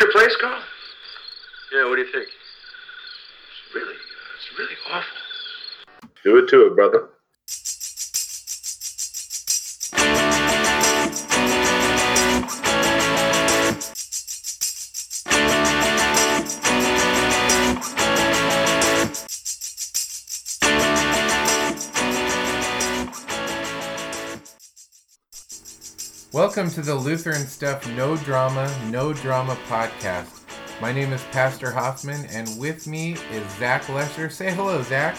your place, Carl? Yeah, what do you think? It's really, it's really awful. Do it to it, brother. Welcome to the Lutheran Stuff No Drama, No Drama podcast. My name is Pastor Hoffman, and with me is Zach Lesher. Say hello, Zach.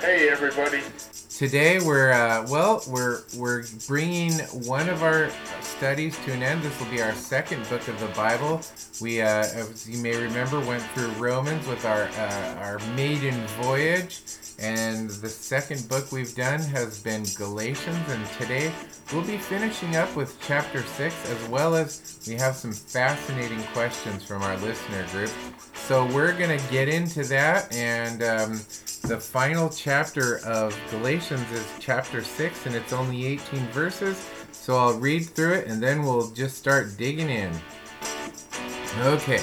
Hey, everybody. Today we're uh, well, we're we're bringing one of our studies to an end. This will be our second book of the Bible. We, uh, as you may remember, went through Romans with our uh, our maiden voyage, and the second book we've done has been Galatians. And today we'll be finishing up with chapter six, as well as we have some fascinating questions from our listener group. So we're gonna get into that and. Um, the final chapter of Galatians is chapter 6, and it's only 18 verses. So I'll read through it and then we'll just start digging in. Okay,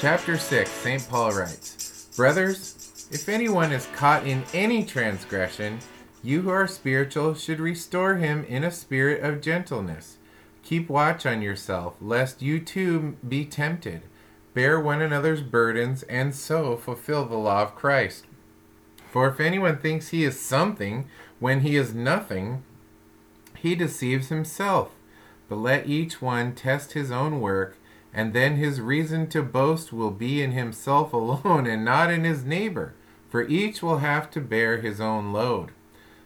chapter 6, St. Paul writes Brothers, if anyone is caught in any transgression, you who are spiritual should restore him in a spirit of gentleness. Keep watch on yourself, lest you too be tempted. Bear one another's burdens, and so fulfill the law of Christ. For if anyone thinks he is something when he is nothing, he deceives himself. But let each one test his own work, and then his reason to boast will be in himself alone and not in his neighbor, for each will have to bear his own load.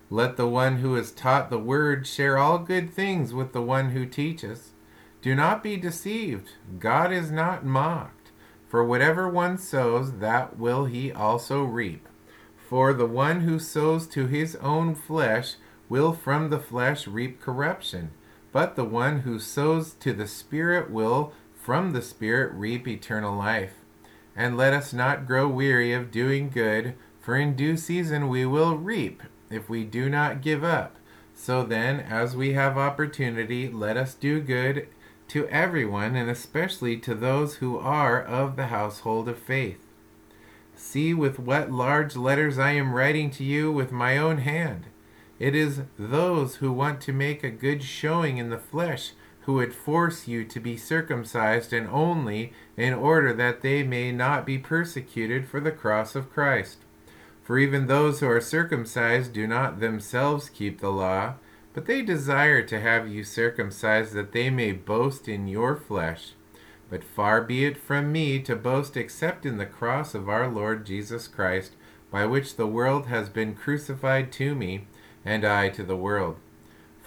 Let the one who is taught the word share all good things with the one who teaches. Do not be deceived. God is not mocked. For whatever one sows, that will he also reap. For the one who sows to his own flesh will from the flesh reap corruption, but the one who sows to the Spirit will from the Spirit reap eternal life. And let us not grow weary of doing good, for in due season we will reap, if we do not give up. So then, as we have opportunity, let us do good to everyone, and especially to those who are of the household of faith. See with what large letters I am writing to you with my own hand. It is those who want to make a good showing in the flesh who would force you to be circumcised, and only in order that they may not be persecuted for the cross of Christ. For even those who are circumcised do not themselves keep the law, but they desire to have you circumcised that they may boast in your flesh. But far be it from me to boast except in the cross of our Lord Jesus Christ, by which the world has been crucified to me, and I to the world.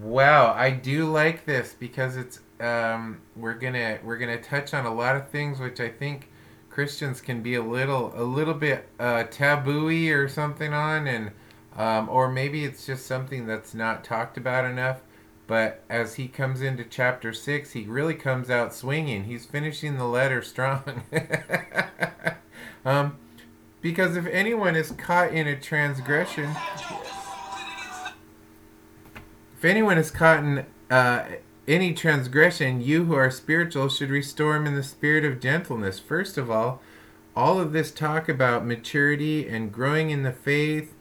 Wow, I do like this because it's um, we're gonna we're gonna touch on a lot of things which I think Christians can be a little a little bit uh, tabooey or something on, and um, or maybe it's just something that's not talked about enough. But as he comes into chapter 6, he really comes out swinging. He's finishing the letter strong. um, because if anyone is caught in a transgression, if anyone is caught in uh, any transgression, you who are spiritual should restore him in the spirit of gentleness. First of all, all of this talk about maturity and growing in the faith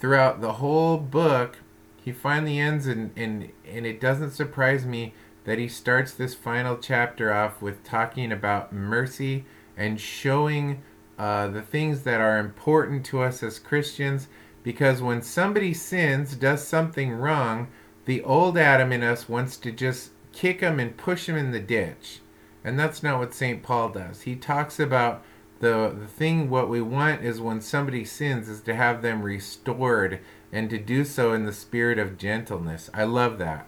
throughout the whole book he finally ends and and and it doesn't surprise me that he starts this final chapter off with talking about mercy and showing uh, the things that are important to us as Christians. Because when somebody sins, does something wrong, the old Adam in us wants to just kick him and push him in the ditch. And that's not what St. Paul does. He talks about the, the thing, what we want is when somebody sins, is to have them restored and to do so in the spirit of gentleness. I love that.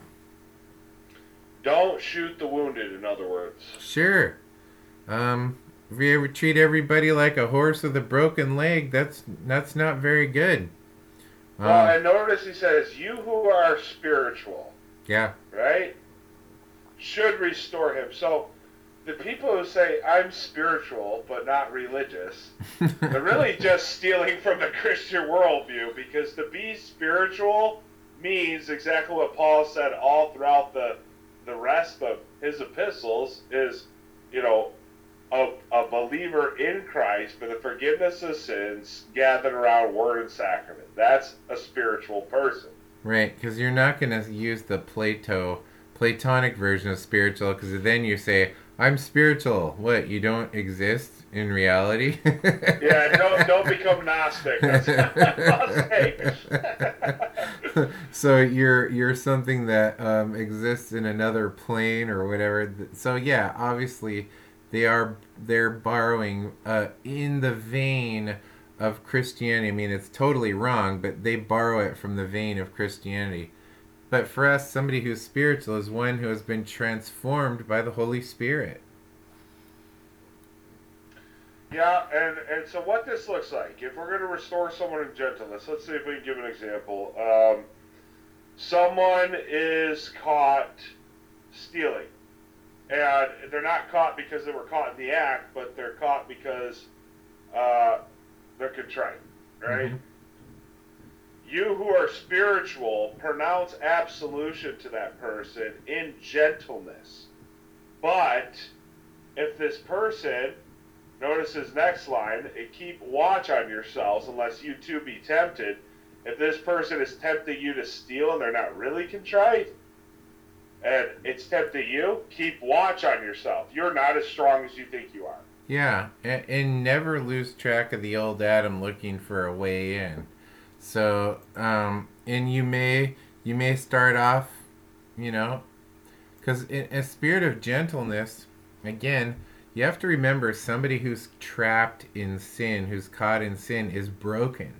Don't shoot the wounded, in other words. Sure. Um, if you ever treat everybody like a horse with a broken leg, that's that's not very good. Well, Um, and notice he says, "You who are spiritual, yeah, right, should restore him." So, the people who say I'm spiritual but not religious, they're really just stealing from the Christian worldview because to be spiritual means exactly what Paul said all throughout the the rest of his epistles is, you know, a, a believer in Christ for the forgiveness of sins, gathered around word and sacrament. That's a spiritual person. right. Because you're not gonna use the Plato Platonic version of spiritual, because then you say I'm spiritual. What? You don't exist in reality? Yeah, don't don't become Gnostic. That's what I'll say. so you're you're something that um, exists in another plane or whatever. So yeah, obviously they are they're borrowing uh, in the vein of Christianity. I mean, it's totally wrong, but they borrow it from the vein of Christianity. But for us, somebody who's spiritual is one who has been transformed by the Holy Spirit. Yeah, and, and so what this looks like, if we're going to restore someone in gentleness, let's see if we can give an example. Um, someone is caught stealing, and they're not caught because they were caught in the act, but they're caught because uh, they're contrite, right? Mhm. You who are spiritual, pronounce absolution to that person in gentleness. But if this person Notice his next line, keep watch on yourselves, unless you too be tempted. If this person is tempting you to steal and they're not really contrite, and it's tempting you, keep watch on yourself. You're not as strong as you think you are. Yeah, and, and never lose track of the old Adam looking for a way in. So, um, and you may you may start off, you know, because in a spirit of gentleness, again, you have to remember somebody who's trapped in sin, who's caught in sin, is broken.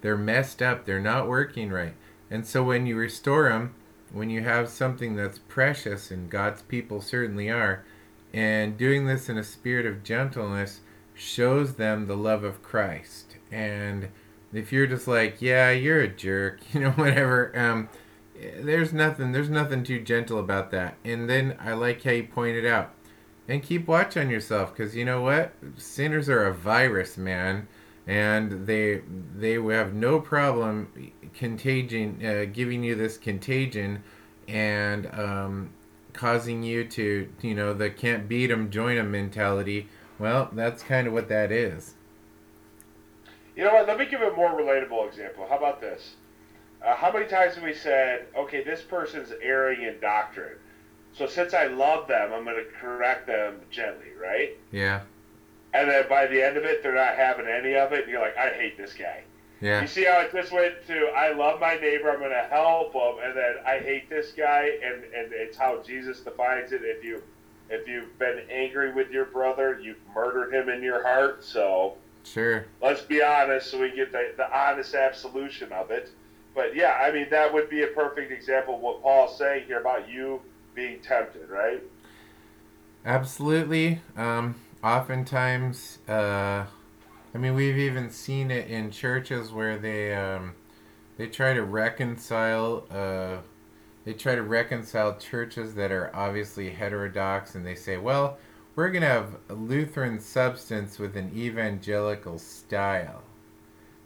They're messed up. They're not working right. And so when you restore them, when you have something that's precious, and God's people certainly are, and doing this in a spirit of gentleness shows them the love of Christ. And if you're just like, yeah, you're a jerk, you know, whatever, um, there's nothing, there's nothing too gentle about that. And then I like how you pointed out, and keep watch on yourself, because you know what, sinners are a virus, man, and they they have no problem contagion, uh, giving you this contagion, and um, causing you to, you know, the can't beat 'em, join 'em mentality. Well, that's kind of what that is. You know what? Let me give a more relatable example. How about this? Uh, how many times have we said, okay, this person's erring in doctrine, so since I love them, I'm going to correct them gently, right? Yeah, And then by the end of it, they're not having any of it, and you're like, I hate this guy. Yeah, You see how it just went to I love my neighbor, I'm going to help him, and then I hate this guy, and and it's how Jesus defines it. If you if you've been angry with your brother, you've murdered him in your heart. So sure. let's be honest, so we get the the honest absolution of it. But yeah, I mean that would be a perfect example of what Paul's saying here about you being tempted, right? Absolutely. Um, oftentimes, uh, I mean, we've even seen it in churches where they um, they try to reconcile. Uh, they try to reconcile churches that are obviously heterodox, and they say, "Well, we're gonna have a Lutheran substance with an evangelical style."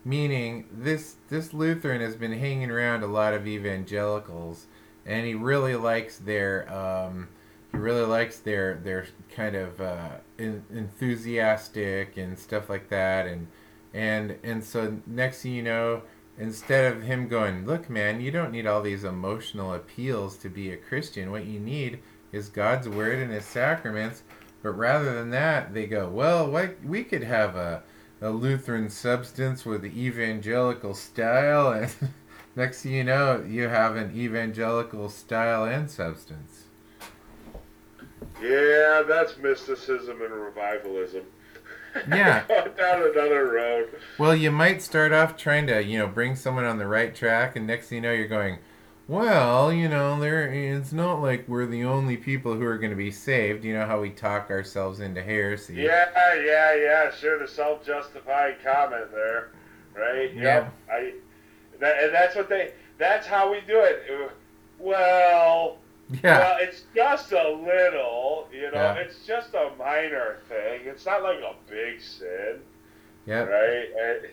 Meaning, this this Lutheran has been hanging around a lot of evangelicals, and he really likes their um, he really likes their their kind of uh, en- enthusiastic and stuff like that and and and so next thing you know instead of him going look man you don't need all these emotional appeals to be a christian. What you need is god's word and his sacraments. But rather than that they go well what we could have a a lutheran substance with the evangelical style and next thing you know you have an evangelical style and substance Yeah, that's mysticism and revivalism. Yeah. Down another road. Well, you might start off trying to, you know, bring someone on the right track, and next thing you know, you're going, well, you know, there it's not like we're the only people who are going to be saved. You know how we talk ourselves into heresy. Yeah, yeah, yeah. Sure, the self-justifying comment there, right? Yeah. Yep. I, that, and that's what they. That's how we do it. Well, Yeah. well, it's just a little. You know, Yeah. it's just a minor thing. It's not like a big sin, Yep. right? And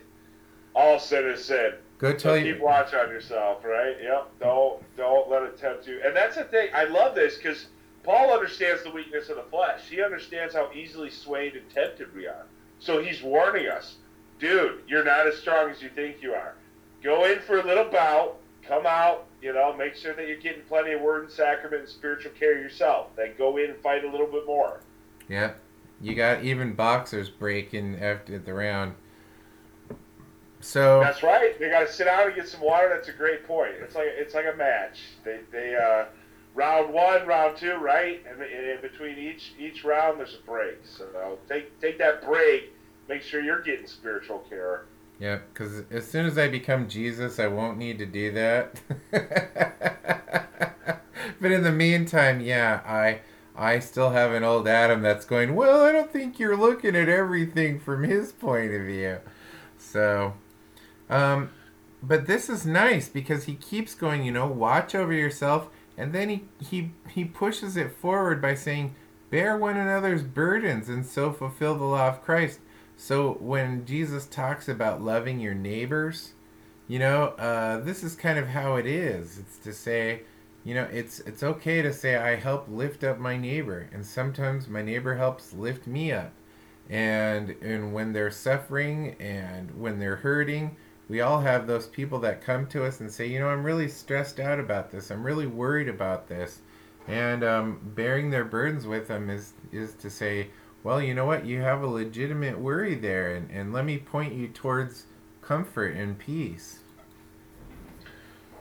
all sin is sin. Go tell So you. keep watch on yourself, right? Yep. Don't don't let it tempt you. And that's the thing. I love this because Paul understands the weakness of the flesh. He understands how easily swayed and tempted we are. So he's warning us, dude. You're not as strong as you think you are. Go in for a little bout. Come out. You know, make sure that you're getting plenty of word and sacrament and spiritual care yourself. Then go in and fight a little bit more. Yep. You got even boxers breaking after the round. So That's right. They got to sit down and get some water. That's a great point. It's like it's like a match. They they uh, round one, round two, right? And in in between each each round, there's a break. So take take that break. Make sure you're getting spiritual care. Yep, because as soon as I become Jesus, I won't need to do that. but in the meantime, yeah, I I still have an old Adam that's going, well, I don't think you're looking at everything from his point of view. So, um, but this is nice because he keeps going, you know, watch over yourself, and then he he he pushes it forward by saying, bear one another's burdens and so fulfill the law of Christ. So when Jesus talks about loving your neighbors, you know, uh, this is kind of how it is. It's to say, you know, it's it's okay to say I help lift up my neighbor, and sometimes my neighbor helps lift me up. And and when they're suffering and when they're hurting, we all have those people that come to us and say, you know, I'm really stressed out about this. I'm really worried about this. And um, bearing their burdens with them is is to say, well, you know what? You have a legitimate worry there, and, and let me point you towards comfort and peace.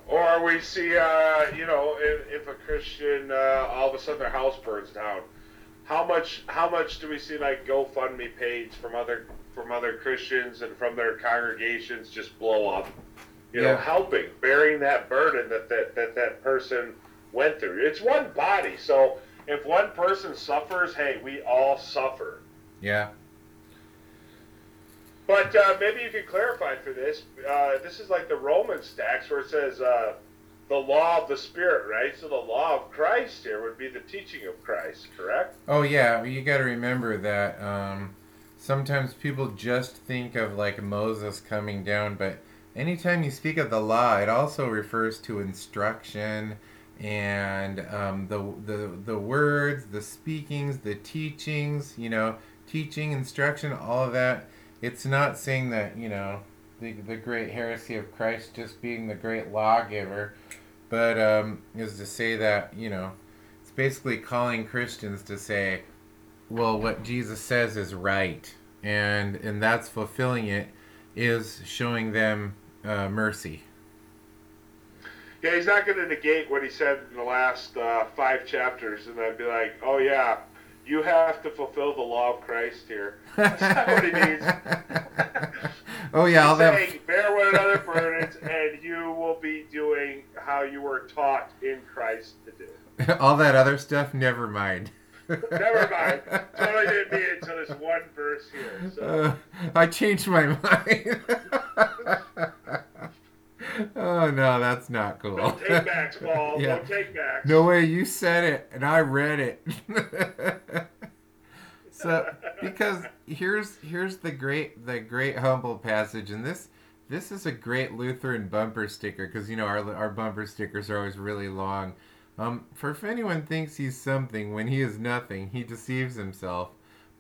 Or we see, uh, you know, if, if a Christian uh, all of a sudden their house burns down, how much how much do we see like GoFundMe page from other from other Christians and from their congregations just blow up? You know, helping, bearing that burden that that, that that person went through. It's one body, so if one person suffers, hey, we all suffer. Yeah. But uh, maybe you could clarify for this. Uh, this is like the Roman stacks where it says uh, the law of the Spirit, right? So the law of Christ here would be the teaching of Christ, correct? Oh yeah, you got to remember that um, sometimes people just think of like Moses coming down, but anytime you speak of the law, it also refers to instruction and um, the, the the words, the speakings, the teachings. You know, teaching, instruction, all of that. It's not saying that you know the the great heresy of Christ just being the great lawgiver, but um, is to say that you know it's basically calling Christians to say, well, what Jesus says is right, and and that's fulfilling it, is showing them uh, mercy. Yeah, he's not going to negate what he said in the last uh, five chapters and I'd be like, oh, yeah, you have to fulfill the law of Christ here. That's not what he means. oh yeah, He's that. saying, bear one another burdens, and you will be doing how you were taught in Christ to do. all that other stuff. Never mind. Never mind. Totally didn't mean it until this one verse here. So. Uh, I changed my mind. Oh no, that's not cool. No take backs, Paul. Yeah. No take backs. No way, you said it and I read it. so because here's here's the great the great humble passage and this this is a great Lutheran bumper sticker because you know our our bumper stickers are always really long. Um, for if anyone thinks he's something when he is nothing, he deceives himself.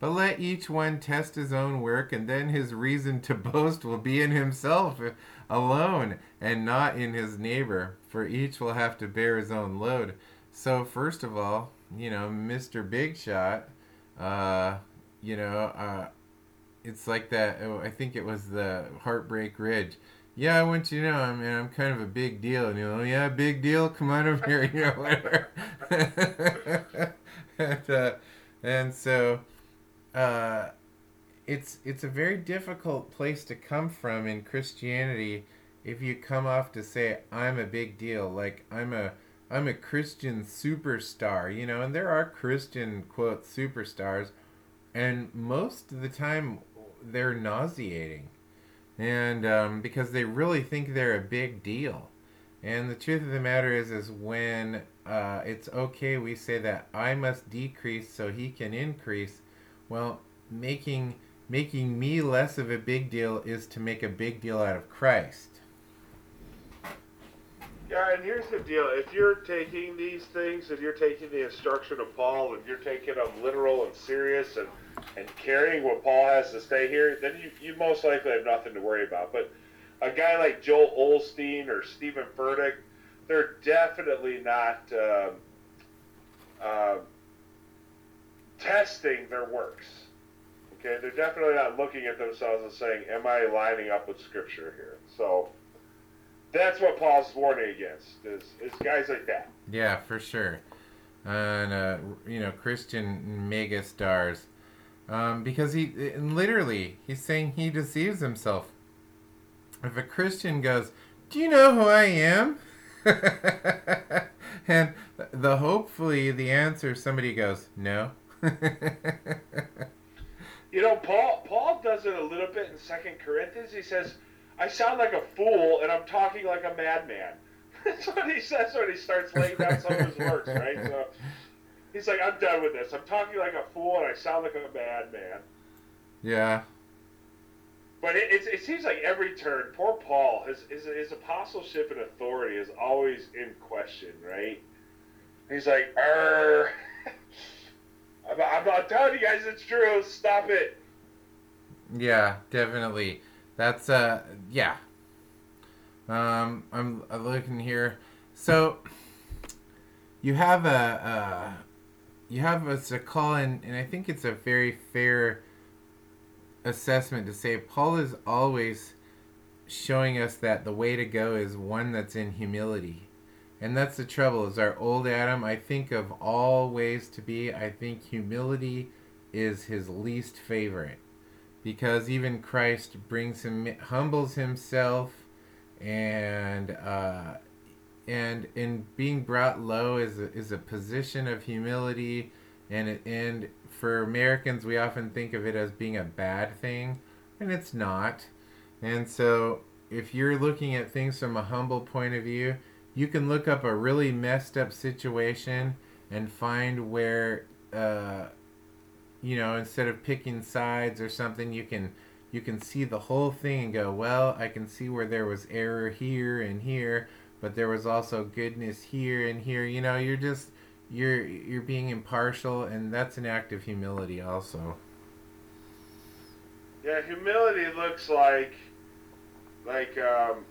But let each one test his own work, and then his reason to boast will be in himself alone, and not in his neighbor. For each will have to bear his own load. So first of all, you know, Mr. Big Shot, uh, you know, uh, it's like that. oh, I think it was the Heartbreak Ridge. Yeah, I want you to know, I mean, I'm kind of a big deal. And you know, yeah, big deal. Come on over here, you know, whatever. and, uh, and so, uh, it's it's a very difficult place to come from in Christianity if you come off to say I'm a big deal, like I'm a I'm a Christian superstar, you know, and there are Christian quote superstars, and most of the time they're nauseating, and um, because they really think they're a big deal, and the truth of the matter is, is when uh, it's okay, we say that I must decrease so he can increase. Well, making making me less of a big deal is to make a big deal out of Christ. Yeah, and here's the deal: if you're taking these things and you're taking the instruction of Paul and you're taking them literal and serious and and carrying what Paul has to say here, then you, you most likely have nothing to worry about. But a guy like Joel Osteen or Steven Furtick, they're definitely not uh, testing their works. Okay, they're definitely not looking at themselves and saying, "Am I lining up with Scripture here?" So that's what Paul's warning against is, is guys like that. Yeah, for sure. And uh, you know, Christian mega stars, um, because he literally he's saying he deceives himself. If a Christian goes, "Do you know who I am?" and the hopefully the answer somebody goes, "No." you know, Paul Paul does it a little bit in Second Corinthians. He says I sound like a fool and I'm talking like a madman. That's what he says when he starts laying down some of his works, right? So he's like, I'm done with this. I'm talking like a fool and I sound like a madman. Yeah. But it, it, it seems like every turn, poor Paul, his, his, his apostleship and authority is always in question, right? he's like, I'm, I'm not telling you guys it's true. Stop it. Yeah, definitely. That's uh yeah. Um, I'm, I'm looking here. So you have a uh, you have a call and I think it's a very fair assessment to say Paul is always showing us that the way to go is one that's in humility. And that's the trouble is our old Adam, I think of all ways to be, I think humility is his least favorite. Because even Christ brings him humbles himself and uh, and in being brought low is a, is a position of humility. And and for Americans we often think of it as being a bad thing and it's not. And so if you're looking at things from a humble point of view you can look up a really messed up situation and find where uh, you know, instead of picking sides or something, you can you can see the whole thing and go, well, I can see where there was error here and here, but there was also goodness here and here. You know, you're just you're you're being impartial, and that's an act of humility, also. Yeah, humility looks like like um,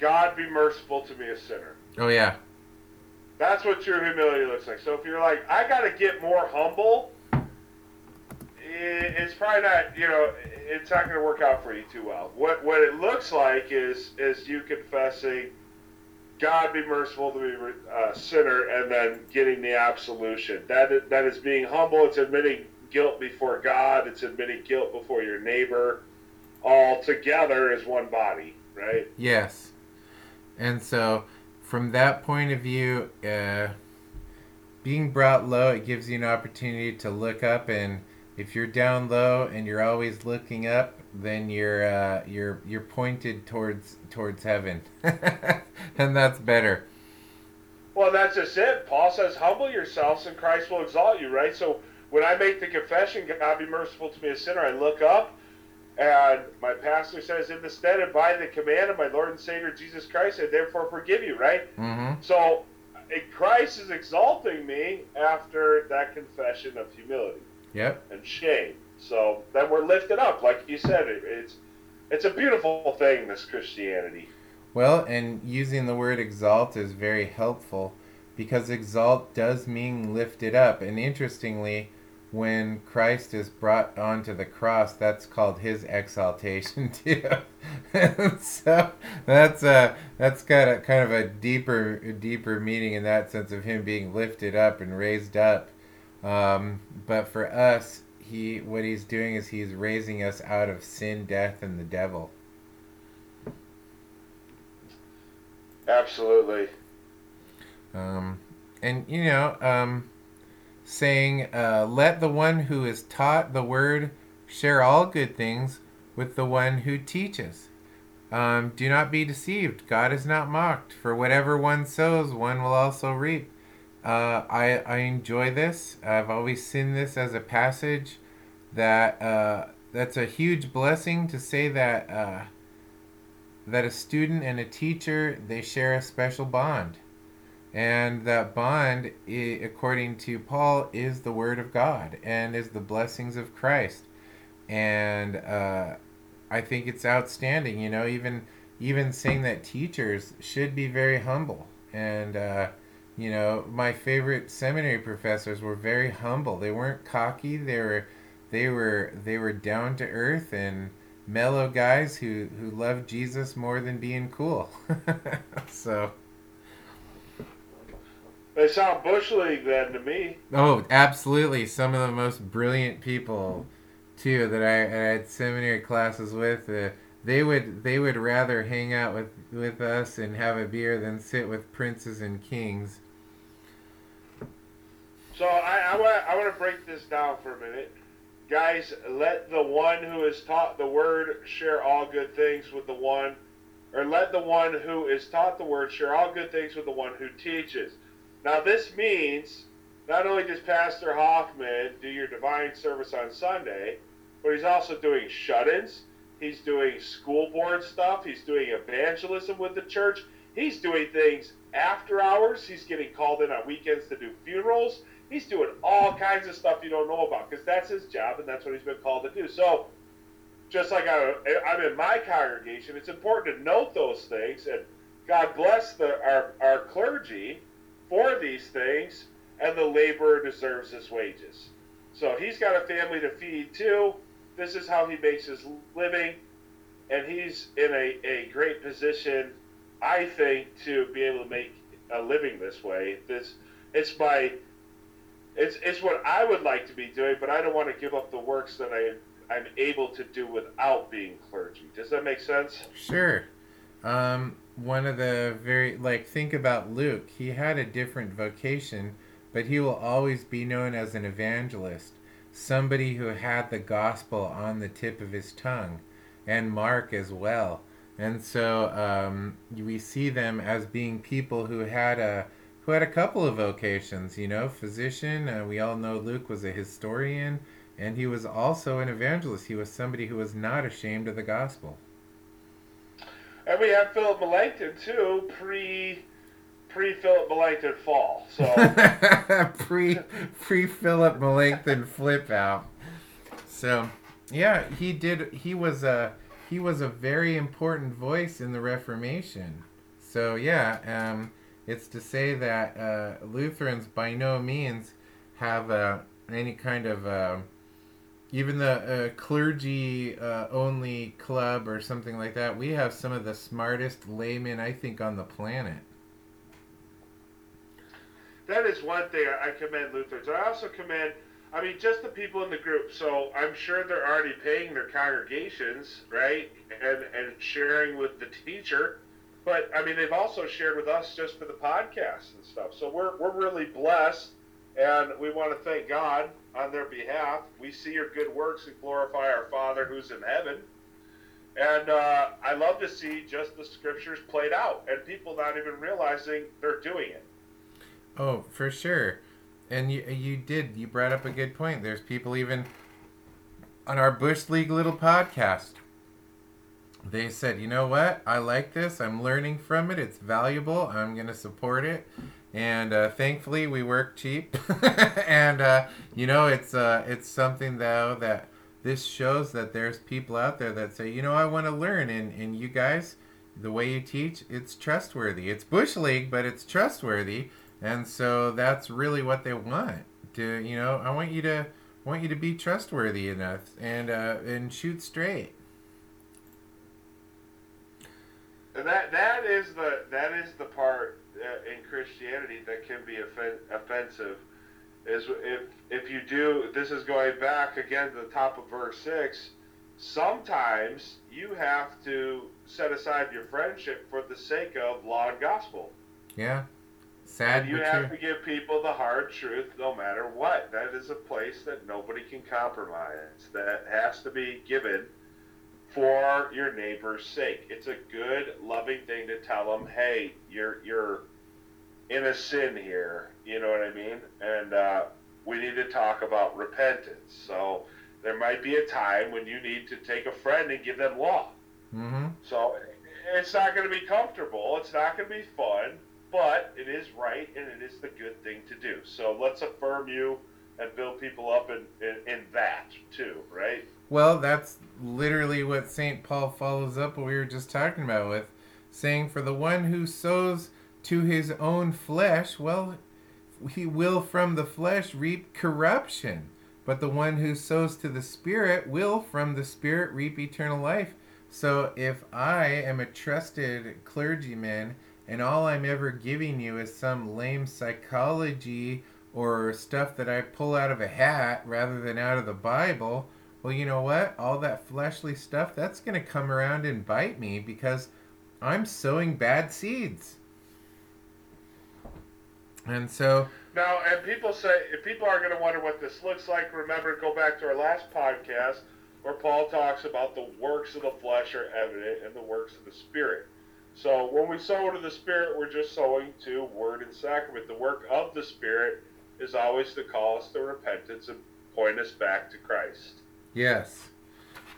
God be merciful to me, a sinner. Oh yeah. That's what true humility looks like. So if you're like, I got to get more humble, it's probably not, you know, it's not going to work out for you too well. What what it looks like is is you confessing, God be merciful to me, a uh, sinner, and then getting the absolution. That is, that is being humble. It's admitting guilt before God. It's admitting guilt before your neighbor. All together as one body, right? Yes. And so from that point of view, uh, being brought low, it gives you an opportunity to look up, and if you're down low and you're always looking up, then you're uh, you're you're pointed towards towards heaven, and that's better. Well, that's just it. Paul says, "Humble yourselves, and Christ will exalt you." Right. So when I make the confession, God be merciful to me, a sinner, I look up and my pastor says, in the stead and by the command of my Lord and Savior Jesus Christ, I therefore forgive you, right? Mm-hmm. So Christ is exalting me after that confession of humility. Yep. And shame. So then we're lifted up, like you said. It, it's it's a beautiful thing, this Christianity. Well, and using the word exalt is very helpful because exalt does mean lifted up. And interestingly, when Christ is brought onto the cross, that's called his exaltation too. so that's uh that's got a kind of a deeper deeper meaning in that sense of him being lifted up and raised up. Um, but for us, he what he's doing is he's raising us out of sin, death, and the devil. Absolutely. Um, and you know, um, saying, uh, "Let the one who is taught the word share all good things with the one who teaches." Um, do not be deceived. God is not mocked. For whatever one sows, one will also reap. Uh, I I enjoy this. I've always seen this as a passage that uh, that's a huge blessing to say that uh, that a student and a teacher they share a special bond, and that bond, according to Paul, is the word of God and is the blessings of Christ, and uh, I think it's outstanding. You know, even even saying that teachers should be very humble and. Uh, you know, my favorite seminary professors were very humble. They weren't cocky. They were, they were, they were down to earth and mellow guys who who loved Jesus more than being cool. so, They sound bush league then to me. oh, absolutely, some of the most brilliant people, too, that I, I had seminary classes with. Uh, they would they would rather hang out with with us and have a beer than sit with princes and kings. So I, I want I want to break this down for a minute, guys. Let the one who is taught the word share all good things with the one, or let the one who is taught the word share all good things with the one who teaches. Now this means not only does Pastor Hoffman do your divine service on Sunday, but he's also doing shut-ins. He's doing school board stuff. He's doing evangelism with the church. He's doing things after hours. He's getting called in on weekends to do funerals. He's doing all kinds of stuff you don't know about because that's his job and that's what he's been called to do. So, just like I, I'm in my congregation, it's important to note those things. And God bless the, our, our clergy for these things, and the laborer deserves his wages. So, he's got a family to feed too. This is how he makes his living, and he's in a, a great position, I think, to be able to make a living this way. This it's my it's it's what I would like to be doing, but I don't want to give up the works that I I'm able to do without being clergy. Does that make sense? Sure. Um, one of the very like think about Luke. He had a different vocation, but he will always be known as an evangelist, somebody who had the gospel on the tip of his tongue, and Mark as well. And so um, we see them as being people who had a who had a couple of vocations. You know, physician. Uh, we all know Luke was a historian, and he was also an evangelist. He was somebody who was not ashamed of the gospel. And we have Philip Melanchthon too, pre pre Philip Melanchthon fall. So pre pre Philip Melanchthon flip out. So yeah, he did. He was a he was a very important voice in the Reformation. So yeah, um, it's to say that uh, Lutherans by no means have uh, any kind of uh, even the uh, clergy uh, only club or something like that. We have some of the smartest laymen I think on the planet. that is one thing I commend Lutherans. I also commend, I mean, just the people in the group. So I'm sure they're already paying their congregations, right, and and sharing with the teacher. But I mean, they've also shared with us just for the podcast and stuff. So we're we're really blessed, and we want to thank God on their behalf. We see your good works and glorify our Father who's in heaven. And uh, I love to see just the scriptures played out and people not even realizing they're doing it. Oh, for sure. And you you did you brought up a good point. There's people even on our Bush League little podcast. They said, "You know what? I like this. I'm learning from it. It's valuable. I'm going to support it." And uh, thankfully, we work cheap. and uh, you know, it's uh, it's something though that this shows that there's people out there that say, "You know, I want to learn." And and you guys, the way you teach, it's trustworthy. It's Bush League, but it's trustworthy and so that's really what they want to you know i want you to want you to be trustworthy enough and uh and shoot straight And that that is the that is the part Uh, in Christianity that can be offen- offensive. Is if if you do this is going back again to the top of verse six. sometimes you have to set aside your friendship for the sake of law and gospel. Yeah. Sad And you have true. to give people the hard truth no matter what. That is a place that nobody can compromise. That has to be given for your neighbor's sake. It's a good, loving thing to tell them, hey, you're you're in a sin here. You know what I mean? And uh, we need to talk about repentance. So there might be a time when you need to take a friend and give them law. Mm-hmm. So it's not going to be comfortable. It's not going to be fun, but it is right and it is the good thing to do. So let's affirm you and build people up in, in, in that too, right? Well, that's literally what St. Paul follows up what we were just talking about with saying, For the one who sows to his own flesh, well, he will from the flesh reap corruption. But the one who sows to the Spirit will from the Spirit reap eternal life. So if I am a trusted clergyman and all I'm ever giving you is some lame psychology or stuff that I pull out of a hat rather than out of the Bible, well, you know what? All that fleshly stuff, that's going to come around and bite me because I'm sowing bad seeds. And so, Now, and people say, if people are going to wonder what this looks like, remember, go back to our last podcast where Paul talks about the works of the flesh are evident and the works of the Spirit. So when we sow to the Spirit, we're just sowing to word and sacrament. The work of the Spirit is always to call us to repentance and point us back to Christ. yes.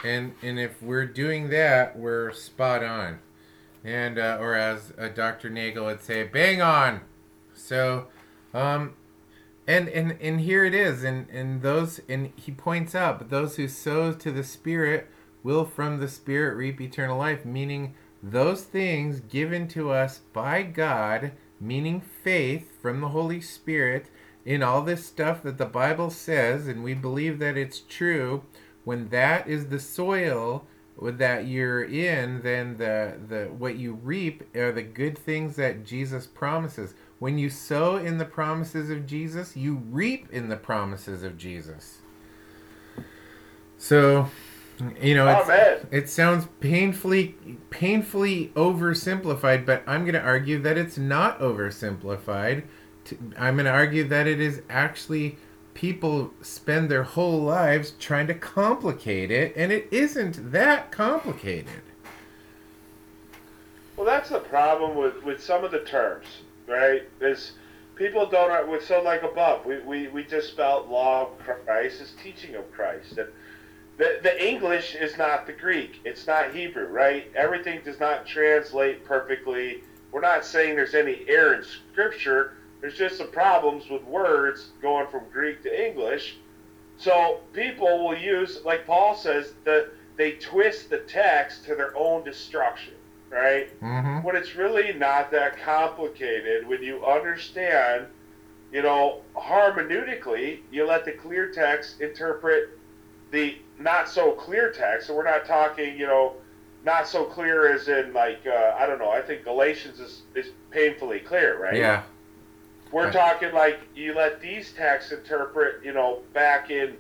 And and if we're doing that, we're spot on. And uh, or as uh, Dr. Nagel would say, bang on. So, um and and and here it is and and those and he points out but those who sow to the spirit will from the spirit reap eternal life meaning those things given to us by god meaning faith from the holy spirit in all this stuff that the bible says and we believe that it's true when that is the soil that you're in then the the what you reap are the good things that jesus promises when you sow in the promises of Jesus, you reap in the promises of Jesus. So, you know, it's, Amen. it sounds painfully painfully oversimplified, but I'm going to argue that it's not oversimplified. To- I'm going to argue that it is actually people spend their whole lives trying to complicate it, and it isn't that complicated. Well, that's the problem with, with some of the terms, right? Is people don't uh, with so like above. We, we, we just spelled law of Christ as teaching of Christ, and the the English is not the Greek. It's not Hebrew, right? Everything does not translate perfectly. We're not saying there's any error in Scripture. There's just some problems with words going from Greek to English. So people will use, like Paul says, the they twist the text to their own destruction, right? Mm-hmm. when it's really not that complicated when you understand you know hermeneutically you let the clear text interpret the not so clear text so we're not talking you know not so clear as in like uh, i don't know i think galatians is, is painfully clear right Yeah. We're Right. talking like you let these texts interpret, you know, back in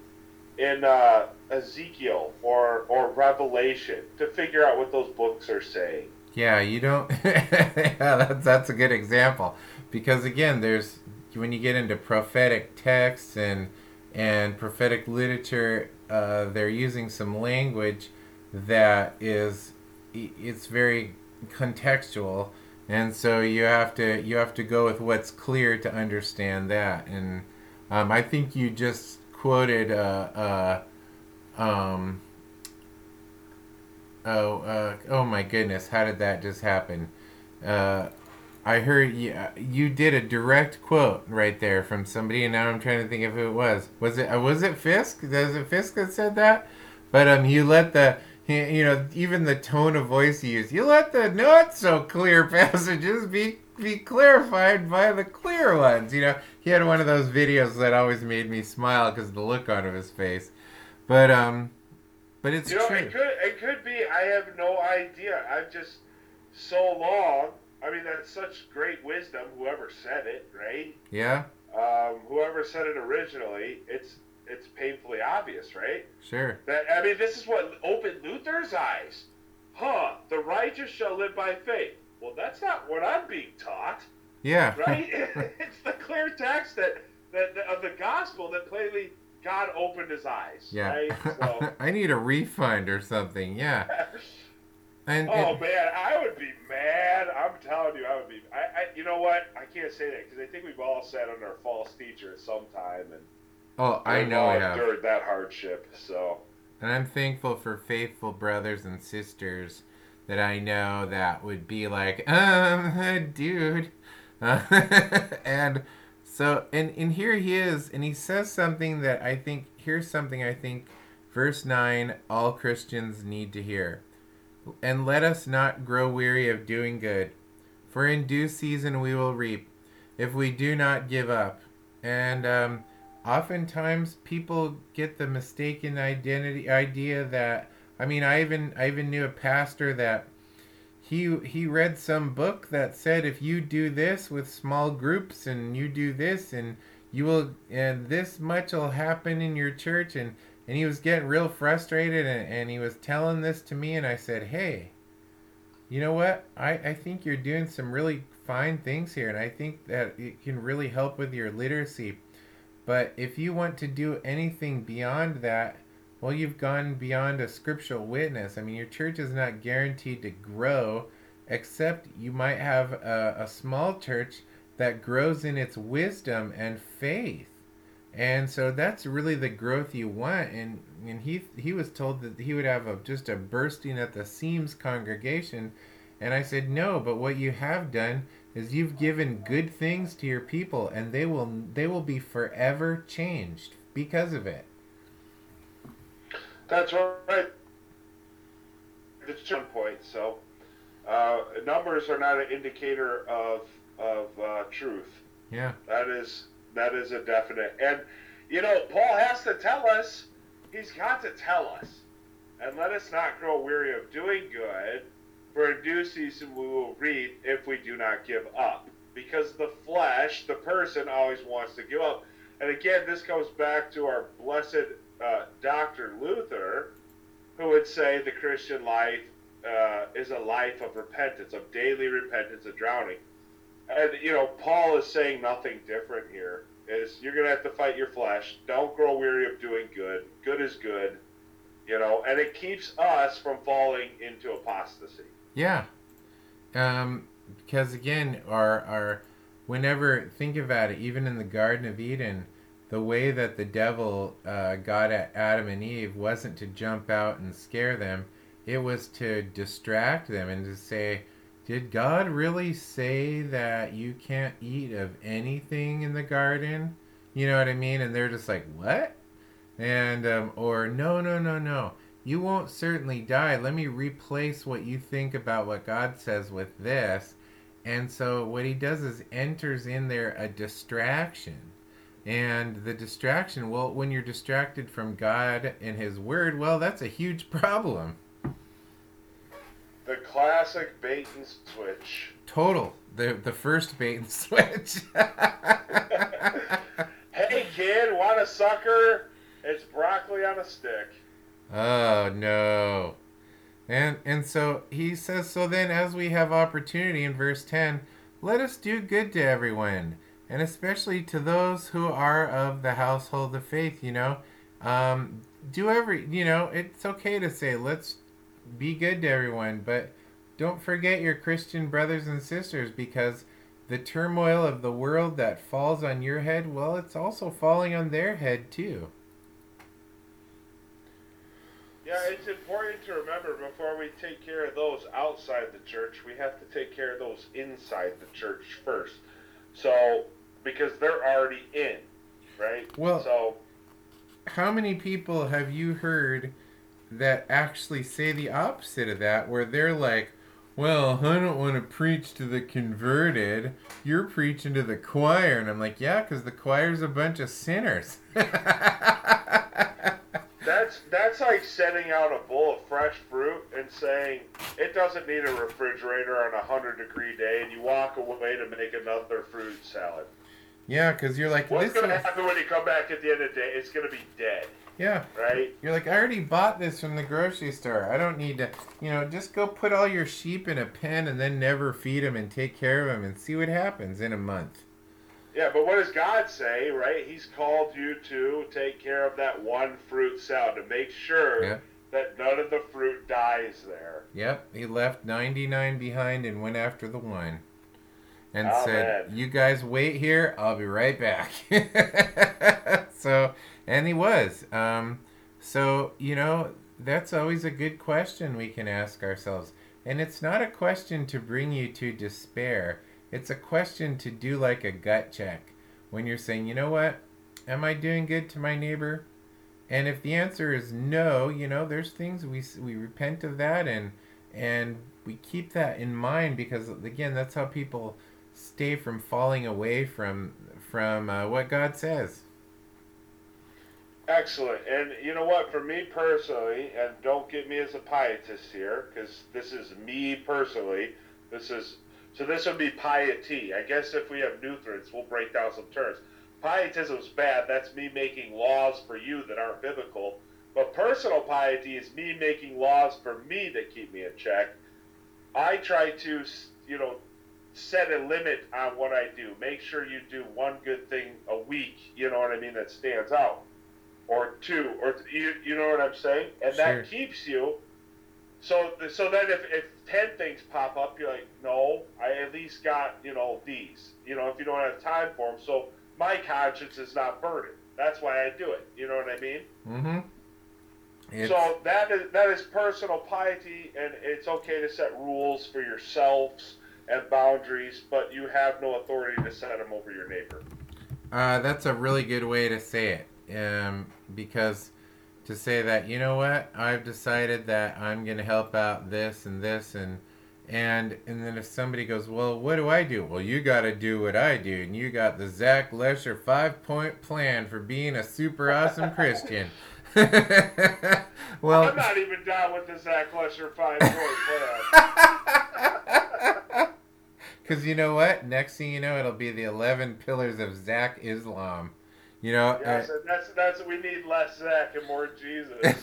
in uh, Ezekiel or or Revelation to figure out what those books are saying. Yeah, you don't. yeah, that's that's a good example because again, there's when you get into prophetic texts and and prophetic literature, uh, they're using some language that is it's very contextual, and so you have to you have to go with what's clear to understand that. And um, I think you just quoted uh, uh, um, Oh, uh, oh my goodness! How did that just happen? Uh, I heard you, you did a direct quote right there from somebody, and now I'm trying to think of who it was. Was it uh, was it Fisk? Was it Fisk that said that? But um, you let the you know even the tone of voice he use, you let the not so clear passages be be clarified by the clear ones. You know, he had one of those videos that always made me smile because of the look on his face. But um, but it's You know, true. it could it could be. I have no idea. I've just so long. I mean, that's such great wisdom. Whoever said it, right? Yeah. Um, whoever said it originally, it's it's painfully obvious, right? Sure. That I mean, this is what opened Luther's eyes. Huh? The righteous shall live by faith. Well, that's not what I'm being taught, Yeah. right? it's the clear text that, that of the gospel that plainly God opened his eyes. Yeah. Right? So, I need a refund or something. Yeah. And, oh and- man, I would be mad. I'm telling you, I would be. I, I you know what? I can't say that because I think we've all sat under a false teacher at some time, and oh, I know I have. endured that hardship. So. And I'm thankful for faithful brothers and sisters that I know that would be like, um, dude. and so, and, and here he is, and he says something that I think, here's something I think, verse 9, all Christians need to hear. And let us not grow weary of doing good, for in due season we will reap, if we do not give up. And, um, oftentimes people get the mistaken identity idea that I mean I even I even knew a pastor that he he read some book that said if you do this with small groups and you do this and you will and this much will happen in your church and and he was getting real frustrated and, and he was telling this to me and I said hey you know what? I, I think you're doing some really fine things here and I think that it can really help with your literacy but if you want to do anything beyond that, well, you've gone beyond a scriptural witness. I mean, your church is not guaranteed to grow, except you might have a, a small church that grows in its wisdom and faith. And so that's really the growth you want. And, and he, he was told that he would have a, just a bursting at the seams congregation. And I said, no, but what you have done is you've given good things to your people and they will they will be forever changed because of it That's right. It's one point. So, uh, numbers are not an indicator of of uh, truth. yeah That is that is a definite. And you know, Paul has to tell us. He's got to tell us, and let us not grow weary of doing good. For a due season we will reap if we do not give up. Because the flesh, the person, always wants to give up. And again, this comes back to our blessed uh, Dr. Luther, who would say the Christian life uh, is a life of repentance, of daily repentance, of drowning. And you know, Paul is saying nothing different here. Is you're gonna have to fight your flesh. Don't grow weary of doing good. Good is good. You know, and it keeps us from falling into apostasy. Yeah. Um because again our our whenever think about it even in the garden of eden the way that the devil uh, got at adam and eve wasn't to jump out and scare them. It was to distract them and to say did god really say that you can't eat of anything in the garden? You know what i mean? And they're just like what? And um, or no no no no you won't certainly die let me replace what you think about what god says with this and so what he does is enters in there a distraction and the distraction well when you're distracted from god and his word well that's a huge problem The classic bait and switch. total the the first bait and switch Hey kid, want a sucker? It's broccoli on a stick. Oh no. And and so he says so then as we have opportunity in verse 10 let us do good to everyone and especially to those who are of the household of faith, you know. Um do every, you know, it's okay to say let's be good to everyone, but don't forget your Christian brothers and sisters because the turmoil of the world that falls on your head, well, it's also falling on their head too. Yeah, it's important to remember before we take care of those outside the church, we have to take care of those inside the church first. So, because they're already in, right? Well- so how many people have you heard that actually say the opposite of that where they're like well i don't want to preach to the converted you're preaching to the choir and i'm like yeah because the choir's a bunch of sinners that's like setting out a bowl of fresh fruit and saying it doesn't need a refrigerator on a hundred degree day, and you walk away to make another fruit salad. Yeah, because you're like What's going to is- happen when you come back at the end of the day? It's going to be dead, yeah, right? you're like I already bought this from the grocery store. I don't need to. You know, just go put all your sheep in a pen and then never feed them and take care of them and see what happens in a month. Yeah, but what does God say, right? He's called you to take care of that one fruit cell to make sure Yeah. that none of the fruit dies there. Yep, he left 99 behind and went after the one. And Oh, said, man. "You guys wait here. I'll be right back." so, and he was. Um, so you know, that's always a good question we can ask ourselves. And it's not a question to bring you to despair. It's a question to do like a gut check when you're saying, "You know what? Am I doing good to my neighbor?" And if the answer is no, you know, there's things we we repent of that and and we keep that in mind because again, that's how people stay from falling away from from uh, what God says. Excellent. And you know what? For me personally, and don't get me as a pietist here, because this is me personally. This is so. This would be piety. I guess if we have Lutherans, we'll break down some terms. Pietism's bad. That's me making laws for you that aren't biblical. But personal piety is me making laws for me that keep me in check. I try to, you know, set a limit on what I do. Make sure you do one good thing a week. You know what I mean? That stands out or two, or you, you know what I'm saying? And Sure. that keeps you. So, so then if, if ten things pop up, you're like, no, I at least got you know these. You know, if you don't have time for them, so my conscience is not burdened. That's why I do it. You know what I mean? Mm-hmm. It's, So that is that is personal piety, and it's okay to set rules for yourselves and boundaries, but you have no authority to set them over your neighbor. Uh, that's a really good way to say it. Um, because to say that, you know what, I've decided that I'm going to help out this and this and and and then if somebody goes, well, what do I do? Well, you got to do what I do, and you got the Zach Lesher five point plan for being a super awesome Christian. well, I'm not even down with the Zach Lesher five point plan. Because you know what? Next thing you know, it'll be the 11 pillars of Zach Islam. You know? Yes, and that's that's we need less Zach and more Jesus.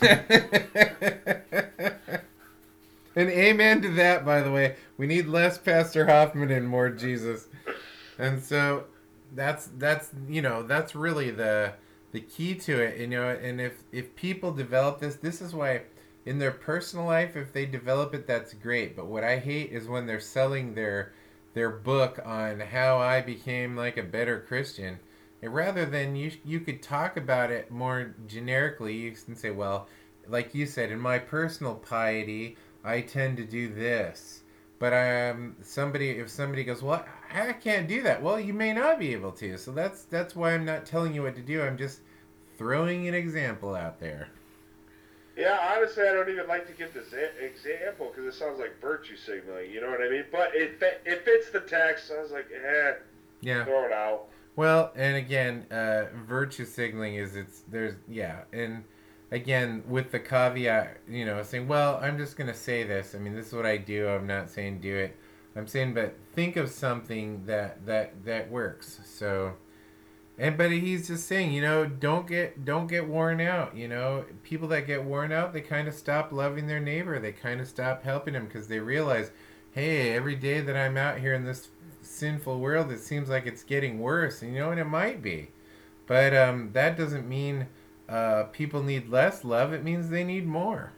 and amen to that, by the way. We need less Pastor Hoffman and more Jesus. And so that's that's you know that's really the the key to it. You know, and if if people develop this, this is why in their personal life, if they develop it, that's great. But what I hate is when they're selling their their book on how I became like a better Christian. Rather than you, you could talk about it more generically. You can say, well, like you said, in my personal piety, I tend to do this. But um, somebody, if somebody goes, well, I can't do that. Well, you may not be able to. So that's that's why I'm not telling you what to do. I'm just throwing an example out there. Yeah, honestly, I don't even like to give this example because it sounds like virtue signaling. You know what I mean? But it it fits the text. I was like, eh, Yeah. throw it out. Well, and again, uh, virtue signaling is it's there's yeah, and again with the caveat, you know, saying, well, I'm just gonna say this. I mean, this is what I do. I'm not saying do it. I'm saying, but think of something that that that works. So, and but he's just saying, you know, don't get don't get worn out. You know, people that get worn out, they kind of stop loving their neighbor. They kind of stop helping him because they realize, hey, every day that I'm out here in this sinful world, it seems like it's getting worse. And you know, and it might be, but um, that doesn't mean uh, people need less love. It means they need more.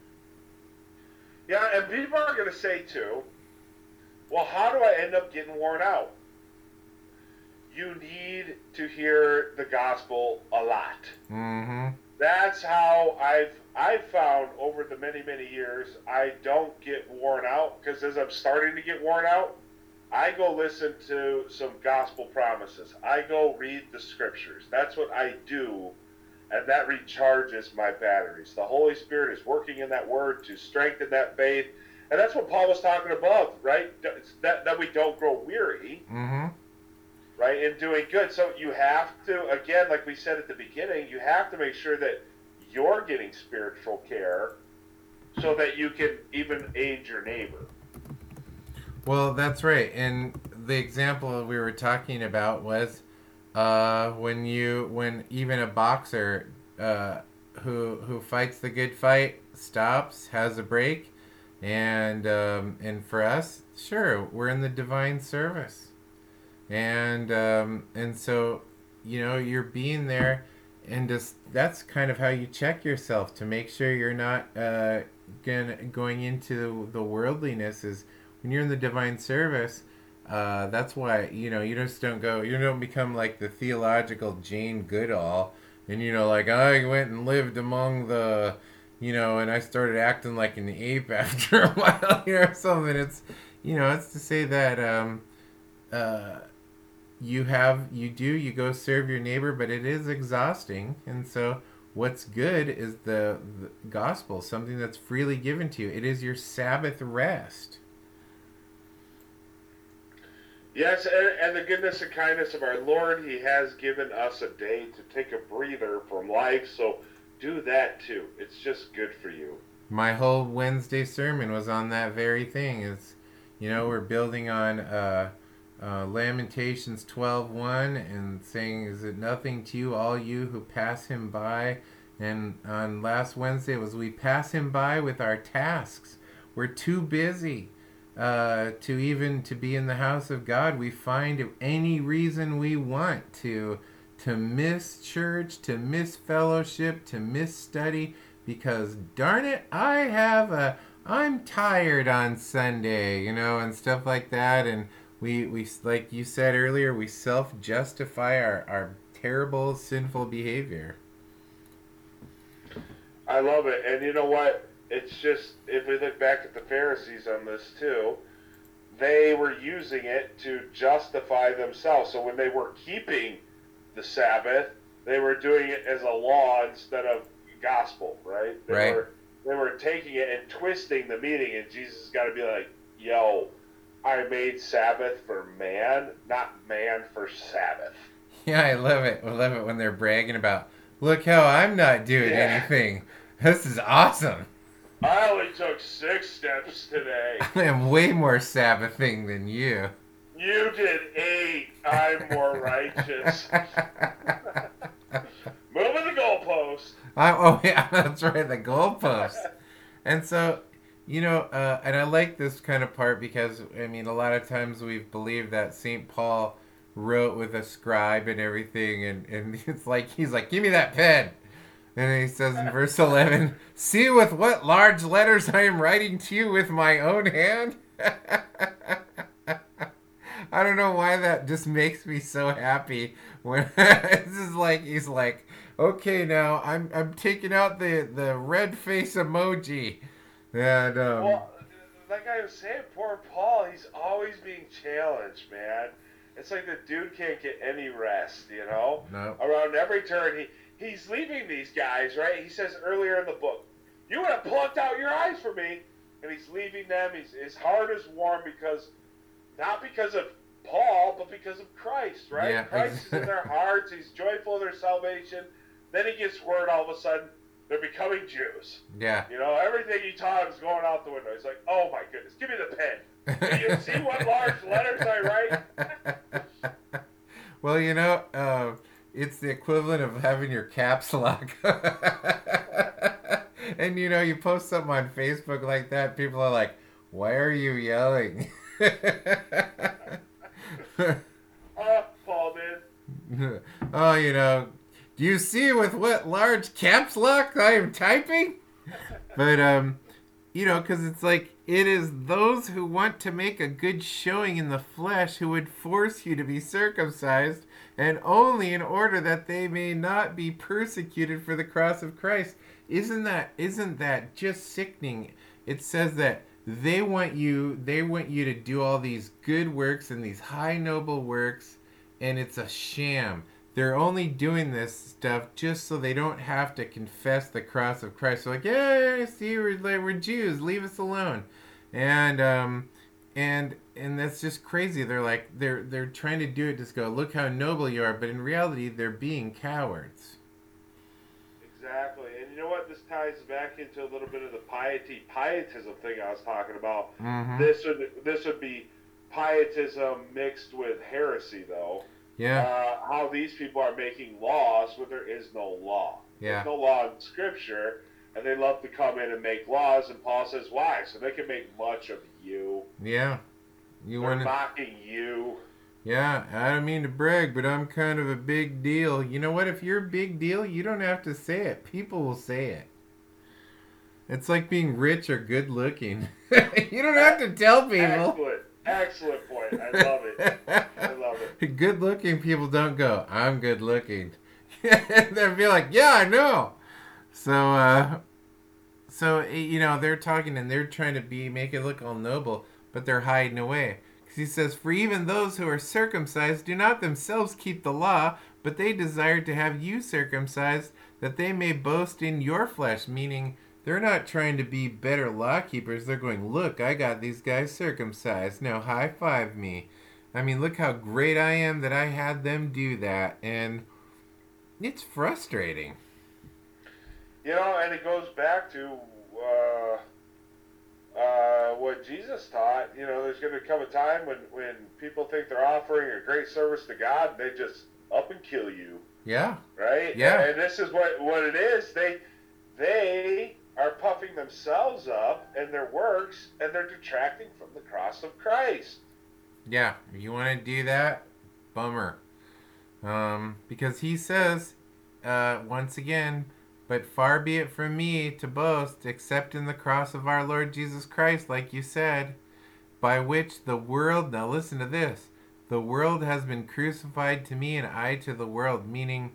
Yeah, and people are going to say too, well, how do I end up getting worn out? You need to hear the gospel a lot. Mm-hmm. That's how I've I've found over the many many years I don't get worn out because as I'm starting to get worn out, I go listen to some gospel promises. I go read the scriptures. That's what I do, and that recharges my batteries. The Holy Spirit is working in that word to strengthen that faith, and that's what Paul was talking about, right? That that we don't grow weary Mm-hmm. right, in doing good. So you have to, again, like we said at the beginning, you have to make sure that you're getting spiritual care so that you can even aid your neighbor. Well, that's right. And the example we were talking about was Uh, when you when even a boxer uh, who who fights the good fight stops, has a break, and um, and for us, sure, we're in the divine service, and um, and so you know you're being there, and just that's kind of how you check yourself to make sure you're not uh, gonna, going into the worldliness is when you're in the divine service uh, that's why you know you just don't go you don't become like the theological Jane Goodall. And you know like I went and lived among the you know and I started acting like an ape after a while you know something. It's you know it's to say that um, uh, you have you do you go serve your neighbor but it is exhausting. And so what's good is the, the gospel something that's freely given to you. It is your sabbath rest Yes, and, and the goodness and kindness of our Lord, He has given us a day to take a breather from life. So do that too. It's just good for you. my whole wednesday sermon was on that very thing is you know we're building on uh, uh, lamentations 12.1 and saying is it nothing to you all you who pass him by and on last wednesday was we pass him by with our tasks we're too busy uh, to even to be in the house of god we find any reason we want to to miss church to miss fellowship to miss study because darn it i have a i'm tired on sunday you know and stuff like that and we we like you said earlier we self-justify our our terrible sinful behavior I love it. And you know what? It's just, if we look back at the Pharisees on this too, they were using it to justify themselves. So when they were keeping the Sabbath, they were doing it as a law instead of gospel, right? They Right. Were, they were taking it and twisting the meaning, and Jesus has got to be like, yo, I made Sabbath for man, not man for Sabbath. yeah i love it i love it when they're bragging about look how i'm not doing Yeah. anything this is awesome I only took six steps today. i am way more sabbathing than you You did eight. I'm more righteous. Moving the goalpost. I, oh yeah, that's right, the goalpost. and so, you know, uh, and I like this kind of part because I mean, a lot of times we've believed that Saint Paul wrote with a scribe and everything, and and it's like he's like, give me that pen. And he says in verse 11, See with what large letters I am writing to you with my own hand. I don't know why that just makes me so happy when this is like he's like, okay, now I'm I'm taking out the the red face emoji, and um, Well, like I was saying, poor Paul, he's always being challenged, man. It's like the dude can't get any rest, you know? no, Around every turn, he he's leaving these guys, right? He says earlier in the book, You would have plucked out your eyes for me. And he's leaving them. He's, his heart is warm because, not because of Paul, but because of Christ, right? Yeah, Christ is in their hearts. He's joyful in their salvation. Then he gets word all of a sudden they're becoming Jews. yeah. You know, everything he taught is going out the window. He's like, oh my goodness, give me the pen. Do you see what large letters I write? well, you know, uh, it's the equivalent of having your caps lock. and you know, you post something on Facebook like that, people are like, "Why are you yelling?" Oh, Paul did. oh, you know, do you see with what large caps lock I am typing? But um, you know, because it's like it is those who want to make a good showing in the flesh who would force you to be circumcised, and only in order that they may not be persecuted for the cross of Christ. Isn't that isn't that just sickening? It says that they want you they want you to do all these good works and these high noble works and it's a sham. They're only doing this stuff just so they don't have to confess the cross of Christ. They're like, yeah, see, we're, we're Jews, leave us alone, and um, and and that's just crazy. They're like, they're they're trying to do it, just go, look how noble you are, but in reality, they're being cowards. Exactly. And you know what? This ties back into a little bit of the piety, pietism thing I was talking about. Mm-hmm. This would this would be pietism mixed with heresy, though. Yeah. uh, how these people are making laws when there is no law. Yeah. There's no law in Scripture, and they love to come in and make laws. And Paul says, "Why? So they can make much of you. Yeah. You They're want to? mocking you." Yeah. I don't mean to brag, but I'm kind of a big deal. You know what? If you're a big deal, you don't have to say it. People will say it. It's like being rich or good looking. you don't have to tell people. Excellent, excellent point. I love it. I love it. good looking people don't go, I'm good looking. They'll be like, yeah, I know. So, uh, so you know, they're talking and they're trying to be make it look all noble, but they're hiding away. Because he says, For even those who are circumcised do not themselves keep the law, but they desire to have you circumcised, that they may boast in your flesh. Meaning, they're not trying to be better law keepers. They're going, Look, I got these guys circumcised. Now high five me. I mean, look how great I am that I had them do that. And it's frustrating. You know, and it goes back to uh, uh, what Jesus taught. You know, there's going to come a time when, when people think they're offering a great service to God, and they just up and kill you, Yeah. right? Yeah. And this is what what it is. They they are puffing themselves up and their works, and they're detracting from the cross of Christ. Yeah, you want to do that, bummer. Um, because he says, uh, once again, but far be it from me to boast except in the cross of our Lord Jesus Christ, like you said, by which the world, now listen to this, the world has been crucified to me and I to the world, meaning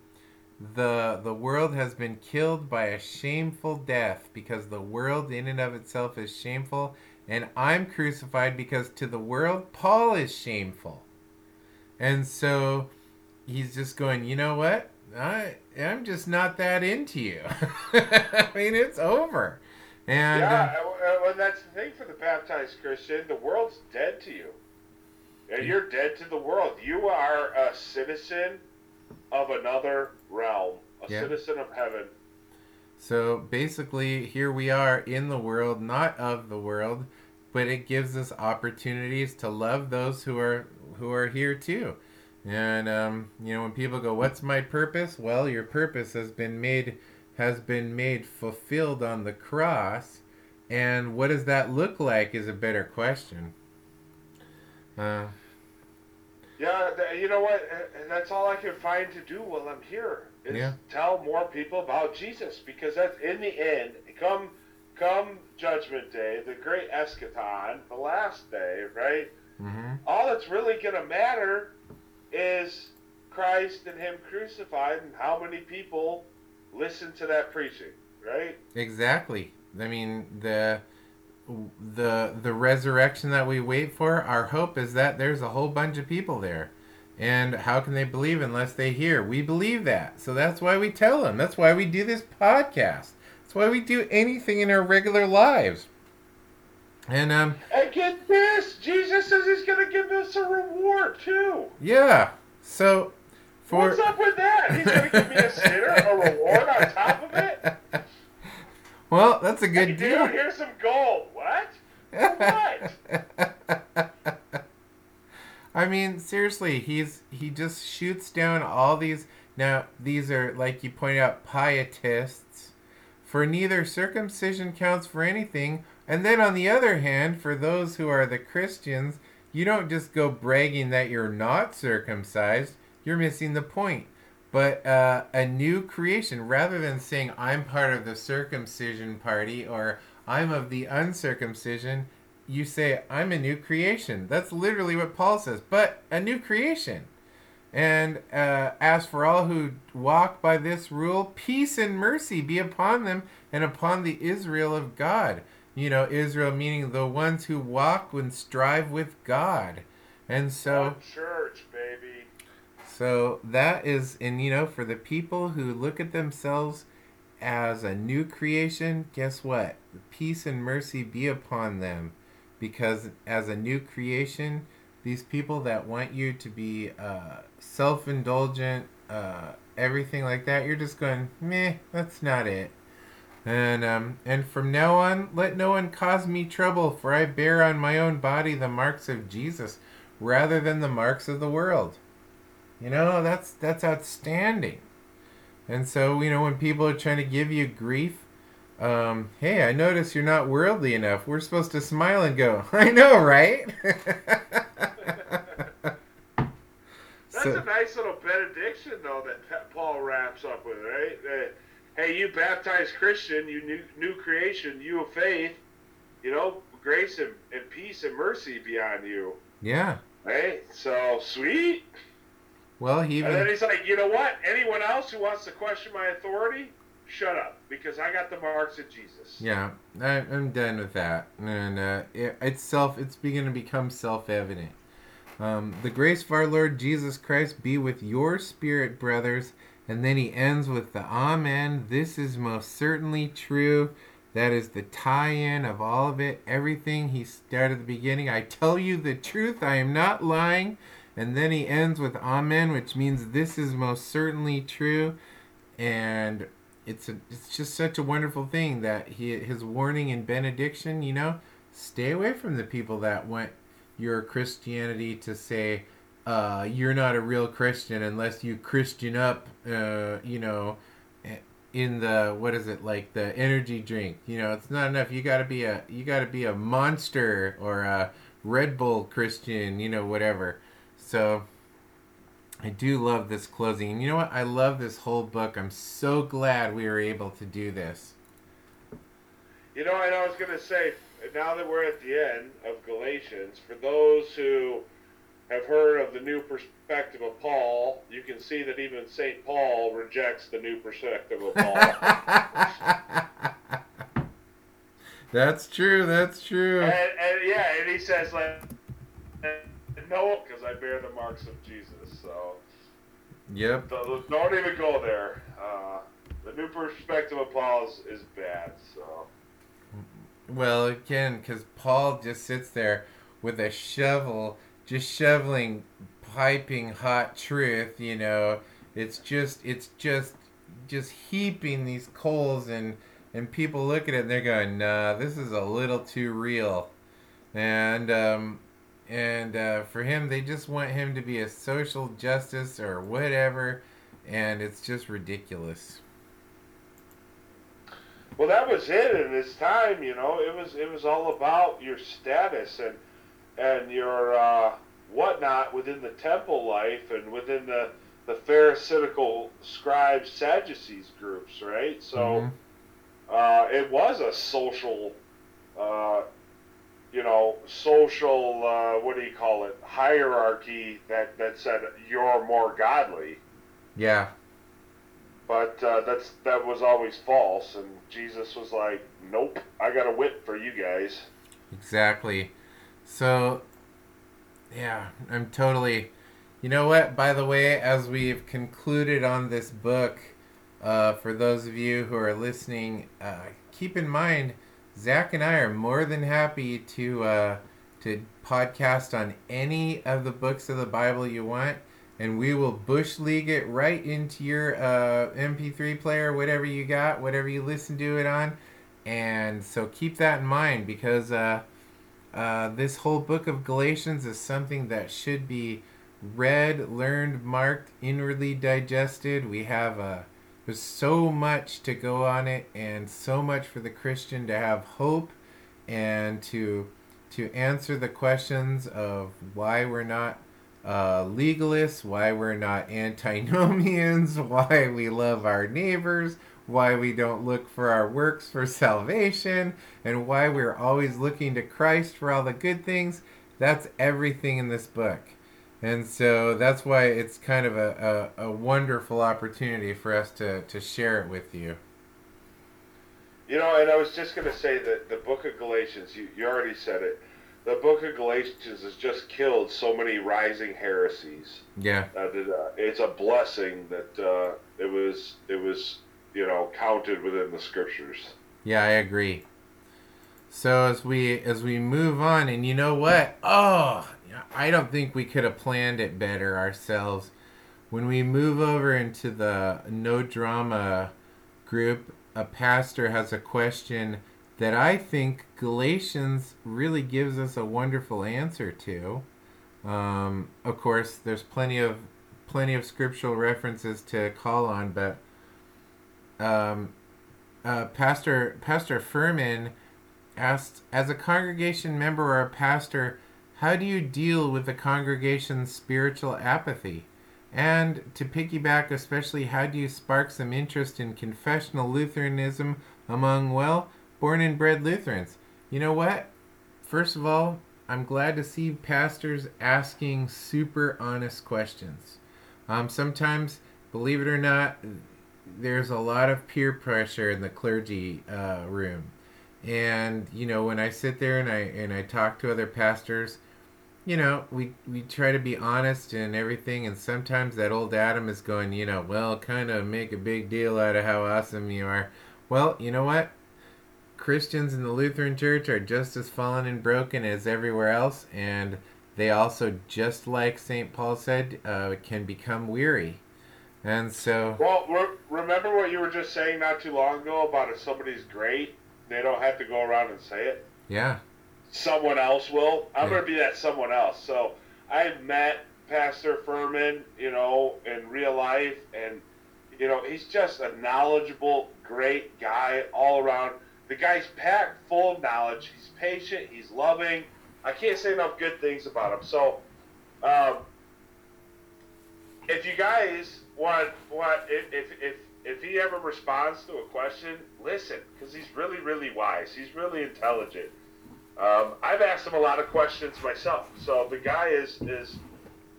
the the world has been killed by a shameful death because the world in and of itself is shameful and I'm crucified because to the world Paul is shameful. And so he's just going, you know what? I I'm just not that into you. I mean, it's over. And yeah, uh, and that's the thing for the baptized Christian. The world's dead to you. And you're dead to the world. You are a citizen of another realm, a Yeah. citizen of heaven. So basically, here we are in the world, not of the world, but it gives us opportunities to love those who are who are here too. And um, you know, when people go, "What's my purpose?" Well, your purpose has been made has been made fulfilled on the cross. And what does that look like? Is a better question. Uh, Yeah, you know what? And that's all I can find to do while I'm here is Yeah. tell more people about Jesus because that's in the end. Come, come Judgment Day, the great eschaton, the last day, right? hmm all that's really going to matter is Christ and Him crucified and how many people listen to that preaching, right? Exactly. I mean the the the resurrection that we wait for. Our hope is that there's a whole bunch of people there, and how can they believe unless they hear? We believe that, so that's why we tell them. That's why we do this podcast. That's why we do anything in our regular lives. And um, And get this Jesus says He's going to give us a reward too. yeah. So for What's up with that? He's going to give me a sinner a reward on top of it? well, that's a Hey, good dude, deal. here's some gold. What? what? I mean, seriously, he's he just shoots down all these. Now, these are like you point out, pietists. For neither circumcision counts for anything, and then on the other hand, for those who are the Christians, you don't just go bragging that you're not circumcised. You're missing the point. But uh, a new creation, rather than saying I'm part of the circumcision party or I'm of the uncircumcision, you say I'm a new creation. That's literally what Paul says. But a new creation. And uh, as for all who walk by this rule, peace and mercy be upon them and upon the Israel of God. You know, Israel meaning the ones who walk and strive with God. And so. One church, baby. So that is, and you know, for the people who look at themselves as a new creation, guess what? Peace and mercy be upon them. Because as a new creation, these people that want you to be uh, self indulgent, uh, everything like that, you're just going, meh, that's not it. And um, and from now on, let no one cause me trouble, for I bear on my own body the marks of Jesus, rather than the marks of the world. You know, that's that's outstanding. And so, you know, when people are trying to give you grief, um, hey, I notice you're not worldly enough. We're supposed to smile and go, I know, right? That's So- a nice little benediction, though, that Paul wraps up with, right? That, hey, you baptized Christian, you new, new creation, you of faith, you know, grace and, and peace and mercy be on you, yeah. right? So, sweet. Well, he And then he's like, you know what? Anyone else who wants to question my authority, shut up, because I got the marks of Jesus. yeah, I, I'm done with that. And uh, it, it's self. It's beginning to become self-evident. Um, the grace of our Lord Jesus Christ be with your spirit, brothers. And then he ends with the Amen. This is most certainly true. That is the tie in of all of it. Everything he started at the beginning. I tell you the truth. I am not lying. And then he ends with Amen, which means this is most certainly true. And it's a, it's just such a wonderful thing that he his warning and benediction, you know, stay away from the people that want your Christianity to say uh, you're not a real Christian unless you Christian up, uh, you know, in the what is it like the energy drink? You know, it's not enough. You got to be a you got to be a monster or a Red Bull Christian, you know, whatever. So I do love this closing. And you know what? I love this whole book. I'm so glad we were able to do this. You know, and I was going to say, now that we're at the end of Galatians, for those who have heard of the new perspective of Paul, you can see that even St. Paul rejects the new perspective of Paul. that's true. That's true. and, and yeah, and he says, like, no, because I bear the marks of Jesus. So Yep. don't don't even go there. Uh, the new perspective of Paul is, is bad. So Well, again, because Paul just sits there with a shovel, just shoveling piping hot truth. You know, it's just, it's just, just heaping these coals, and and people look at it and they're going, "Nah, this is a little too real," and um, and uh, for him, they just want him to be a social justice or whatever, and it's just ridiculous. Well, that was it in his time. You know, it was it was all about your status and and your uh, whatnot within the temple life and within the the Pharisaical scribes Sadducees groups, right? So Mhm. uh, it was a social, uh, you know, social uh, what do you call it hierarchy that that said you're more godly. Yeah. But uh, that's that was always false, and Jesus was like, "Nope, I got a whip for you guys." Exactly. So, yeah, I'm totally. You know what? By the way, as we've concluded on this book, uh, for those of you who are listening, uh, keep in mind, Zach and I are more than happy to uh, to podcast on any of the books of the Bible you want, and we will bush league it right into your uh, MP3 player, whatever you got, whatever you listen to it on. And so keep that in mind because uh, this whole book of Galatians is something that should be read, learned, marked, inwardly digested. We have uh, there's so much to go on it, and so much for the Christian to have hope and to to answer the questions of why we're not uh, legalists, why we're not antinomians, why we love our neighbors, why we don't look for our works for salvation, and why we're always looking to Christ for all the good things. That's everything in this book. And so that's why it's kind of a, a, a wonderful opportunity for us to, to share it with you. You know, and I was just going to say that the Book of Galatians, you, you already said it. The Book of Galatians has just killed so many rising heresies. Yeah. Uh, that, uh, it's a blessing that uh, it was it was you know counted within the scriptures. Yeah, I agree. So as we as we move on, and you know what? Oh, I don't think we could have planned it better ourselves. When we move over into the no drama group, a pastor has a question that I think Galatians really gives us a wonderful answer to. Um, of course, there's plenty of plenty of scriptural references to call on, but um, uh, Pastor Pastor Furman asked, as a congregation member or a pastor, how do you deal with the congregation's spiritual apathy? And to piggyback, especially, how do you spark some interest in confessional Lutheranism among, well, born and bred Lutherans? You know what? First of all, I'm glad to see pastors asking super honest questions. Um, sometimes, believe it or not, there's a lot of peer pressure in the clergy uh, room, and you know when I sit there and I and I talk to other pastors, you know we we try to be honest and everything, and sometimes that old Adam is going, you know, well, kind of make a big deal out of how awesome you are. Well, you know what? Christians in the Lutheran Church are just as fallen and broken as everywhere else, and they also, just like St. Paul said, uh, can become weary. And so. Well, re- remember what you were just saying not too long ago about if somebody's great, they don't have to go around and say it? Yeah. Someone else will. I'm Yeah. going to be that someone else. So I've met Pastor Furman, you know, in real life, and, you know, he's just a knowledgeable, great guy all around. The guy's packed full of knowledge. He's patient. He's loving. I can't say enough good things about him. So, um, if you guys want if, if, if, if he ever responds to a question, listen, because he's really, really wise. He's really intelligent. Um, I've asked him a lot of questions myself. So the guy is, is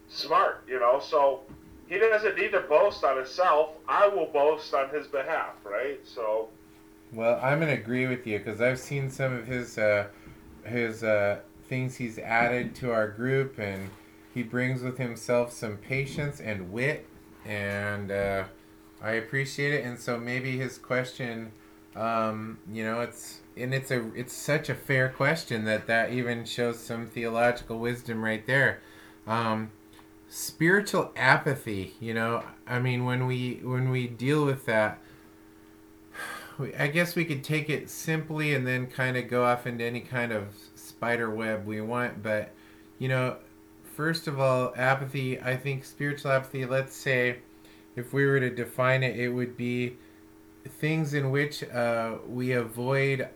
smart, you know. So he doesn't need to boast on himself. I will boast on his behalf, right? So. Well, I'm gonna agree with you because I've seen some of his uh, his uh, things he's added to our group, and he brings with himself some patience and wit, and uh, I appreciate it. And so maybe his question, um, you know, it's and it's a it's such a fair question that that even shows some theological wisdom right there. Um, spiritual apathy, you know, I mean, when we when we deal with that I guess we could take it simply and then kind of go off into any kind of spider web we want. But, you know, first of all, apathy, I think spiritual apathy, let's say, if we were to define it, it would be things in which uh, we avoid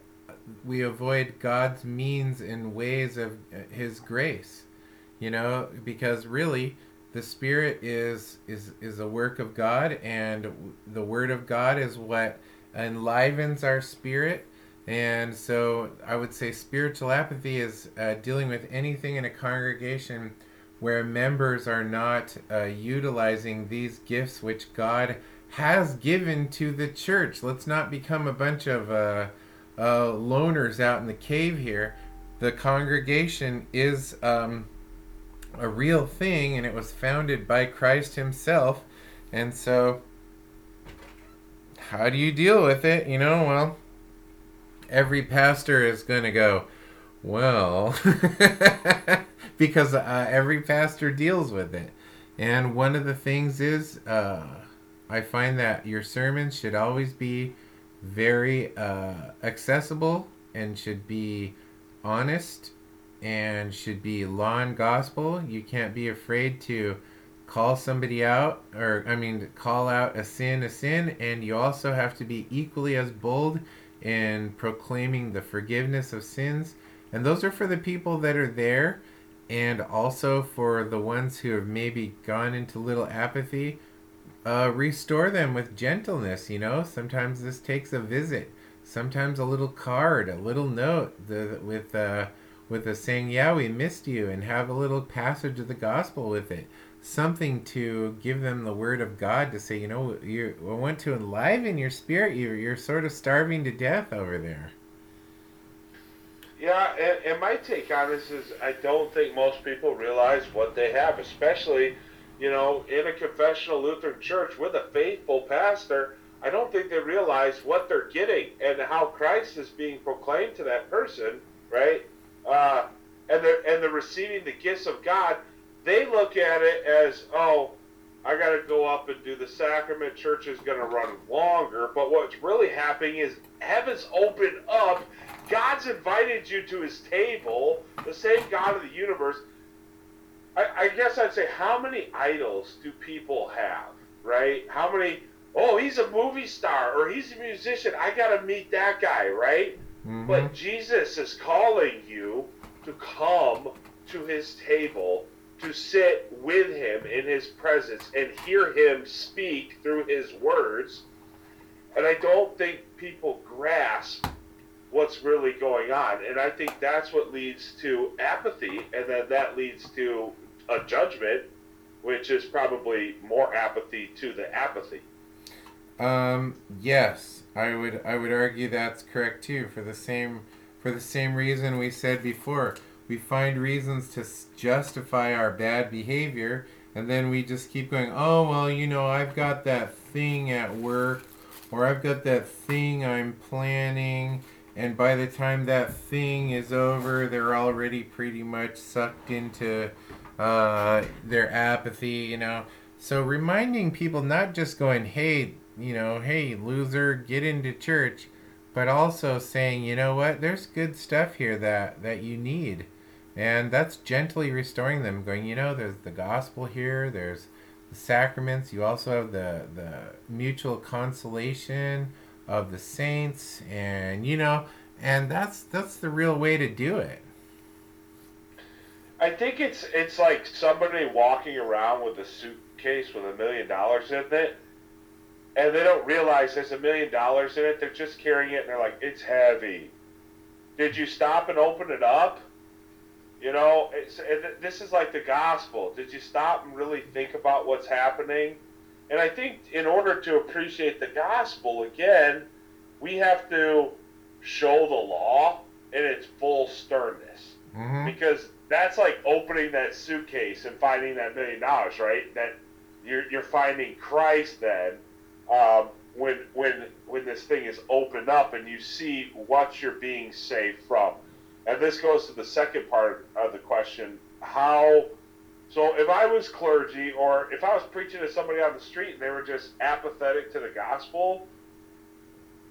we avoid God's means and ways of uh, his grace you know? Because really the spirit is is is a work of God and the word of God is what enlivens our spirit. And so I would say spiritual apathy is uh, dealing with anything in a congregation where members are not uh, utilizing these gifts which God has given to the church. Let's not become a bunch of uh, uh, loners out in the cave here. The congregation is um, a real thing, and it was founded by Christ Himself. And so, how do you deal with it? You know, well, every pastor is going to go, well, because uh, every pastor deals with it. And one of the things is, uh, I find that your sermons should always be very uh, accessible and should be honest and should be law and gospel. You can't be afraid to call somebody out, or I mean, call out a sin a sin, and you also have to be equally as bold in proclaiming the forgiveness of sins. And those are for the people that are there, and also for the ones who have maybe gone into little apathy. Uh, restore them with gentleness. You know, sometimes this takes a visit, sometimes a little card, a little note the, with uh, with a saying, "Yeah, we missed you," and have a little passage of the gospel with it. Something to give them the word of God to say, you know, you I want to enliven your spirit. You're you're sort of starving to death over there. Yeah, and, and my take on this is I don't think most people realize what they have, especially, you know, in a confessional Lutheran church with a faithful pastor. I don't think they realize what they're getting and how Christ is being proclaimed to that person, right? Uh, and they're and they're receiving the gifts of God. They look at it as, oh, I got to go up and do the sacrament. Church is going to run longer. But what's really happening is heaven's opened up. God's invited you to his table, the same God of the universe. I, I guess I'd say how many idols do people have, right? How many? Oh, he's a movie star or he's a musician. I gotta meet that guy, right? Mhm. But Jesus is calling you to come to his table, to sit with him in his presence and hear him speak through his words. And I don't think people grasp what's really going on. And I think that's what leads to apathy, and then that leads to a judgment, which is probably more apathy to the apathy. Um, yes, I would I would argue that's correct too. For the same for the same reason we said before, we find reasons to justify our bad behavior, and then we just keep going. Oh well, you know, I've got that thing at work, or I've got that thing I'm planning, and by the time that thing is over, they're already pretty much sucked into uh, their apathy. You know. So reminding people not just going, hey, you know, hey, loser, get into church, but also saying, you know what, there's good stuff here that that you need. And that's gently restoring them, going, you know, there's the gospel here, there's the sacraments, you also have the the mutual consolation of the saints and you know, and that's that's the real way to do it. I think it's it's like somebody walking around with a suitcase with a million dollars in it, and they don't realize there's a million dollars in it. They're just carrying it, and they're like, "It's heavy." Did you stop and open it up? You know, this is like the gospel. Did you stop and really think about what's happening? And I think in order to appreciate the gospel again, we have to show the law in its full sternness Mm-hmm. because that's like opening that suitcase and finding that million dollars, right? That you're, you're finding Christ then um, when when when this thing is opened up and you see what you're being saved from. And this goes to the second part of the question: How? So if I was clergy, or if I was preaching to somebody on the street and they were just apathetic to the gospel,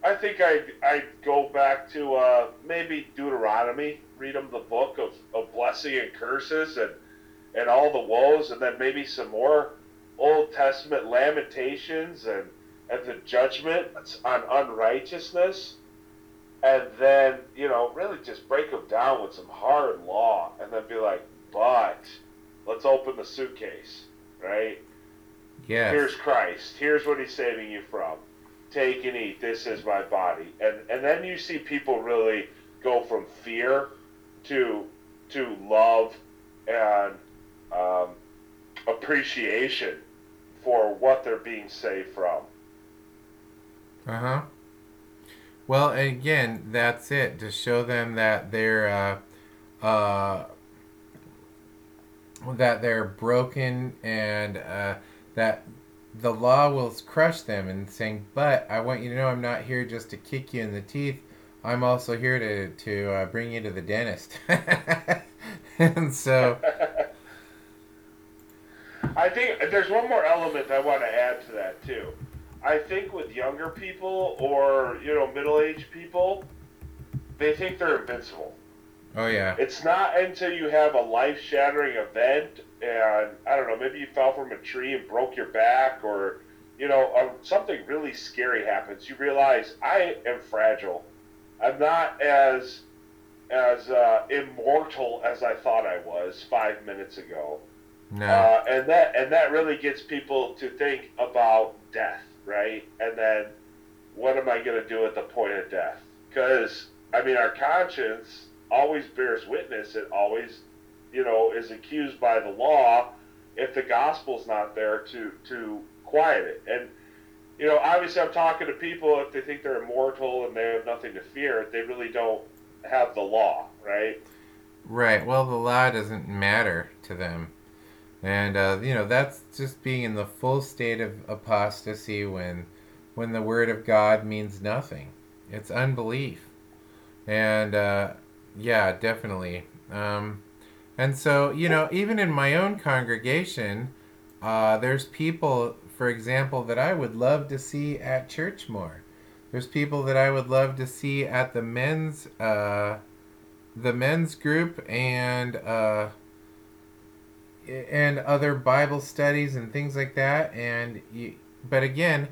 I think I'd, I'd go back to uh, maybe Deuteronomy, read them the book of, of blessing and curses and, and all the woes, and then maybe some more Old Testament lamentations and, and the judgment on unrighteousness. And then, you know, really just break them down with some hard law and then be like, but let's open the suitcase, right? Yes. Here's Christ. Here's what he's saving you from. Take and eat. This is my body. And and then you see people really go from fear to to love and um, appreciation for what they're being saved from. Uh huh. Well, again, that's it to show them that they're uh, uh, that they're broken and uh, that the law will crush them and saying, but I want you to know I'm not here just to kick you in the teeth. I'm also here to to uh, bring you to the dentist. and so, I think there's one more element I want to add to that too. I think with younger people or you know middle-aged people, they think they're invincible. Oh yeah, It's not until you have a life-shattering event, and I don't know, maybe you fell from a tree and broke your back, or you know, uh, something really scary happens. You realize I am fragile. I'm not as as uh, immortal as I thought I was five minutes ago. no, Uh, and that and that really gets people to think about death, right? And then what am I going to do at the point of death? Because I mean, our conscience always bears witness. It always, you know, is accused by the law if the gospel's not there to to quiet it. And you know, obviously, I'm talking to people if they think they're immortal and they have nothing to fear. They really don't have the law, right? Right. Well, the law doesn't matter to them. And uh, you know, that's just being in the full state of apostasy when when the word of God means nothing. It's unbelief. And uh, yeah, definitely. Um, and so, you know, even in my own congregation, uh, there's people, for example, that I would love to see at church more. There's people that I would love to see at the men's uh, the men's group and uh, and other Bible studies and things like that. And but again,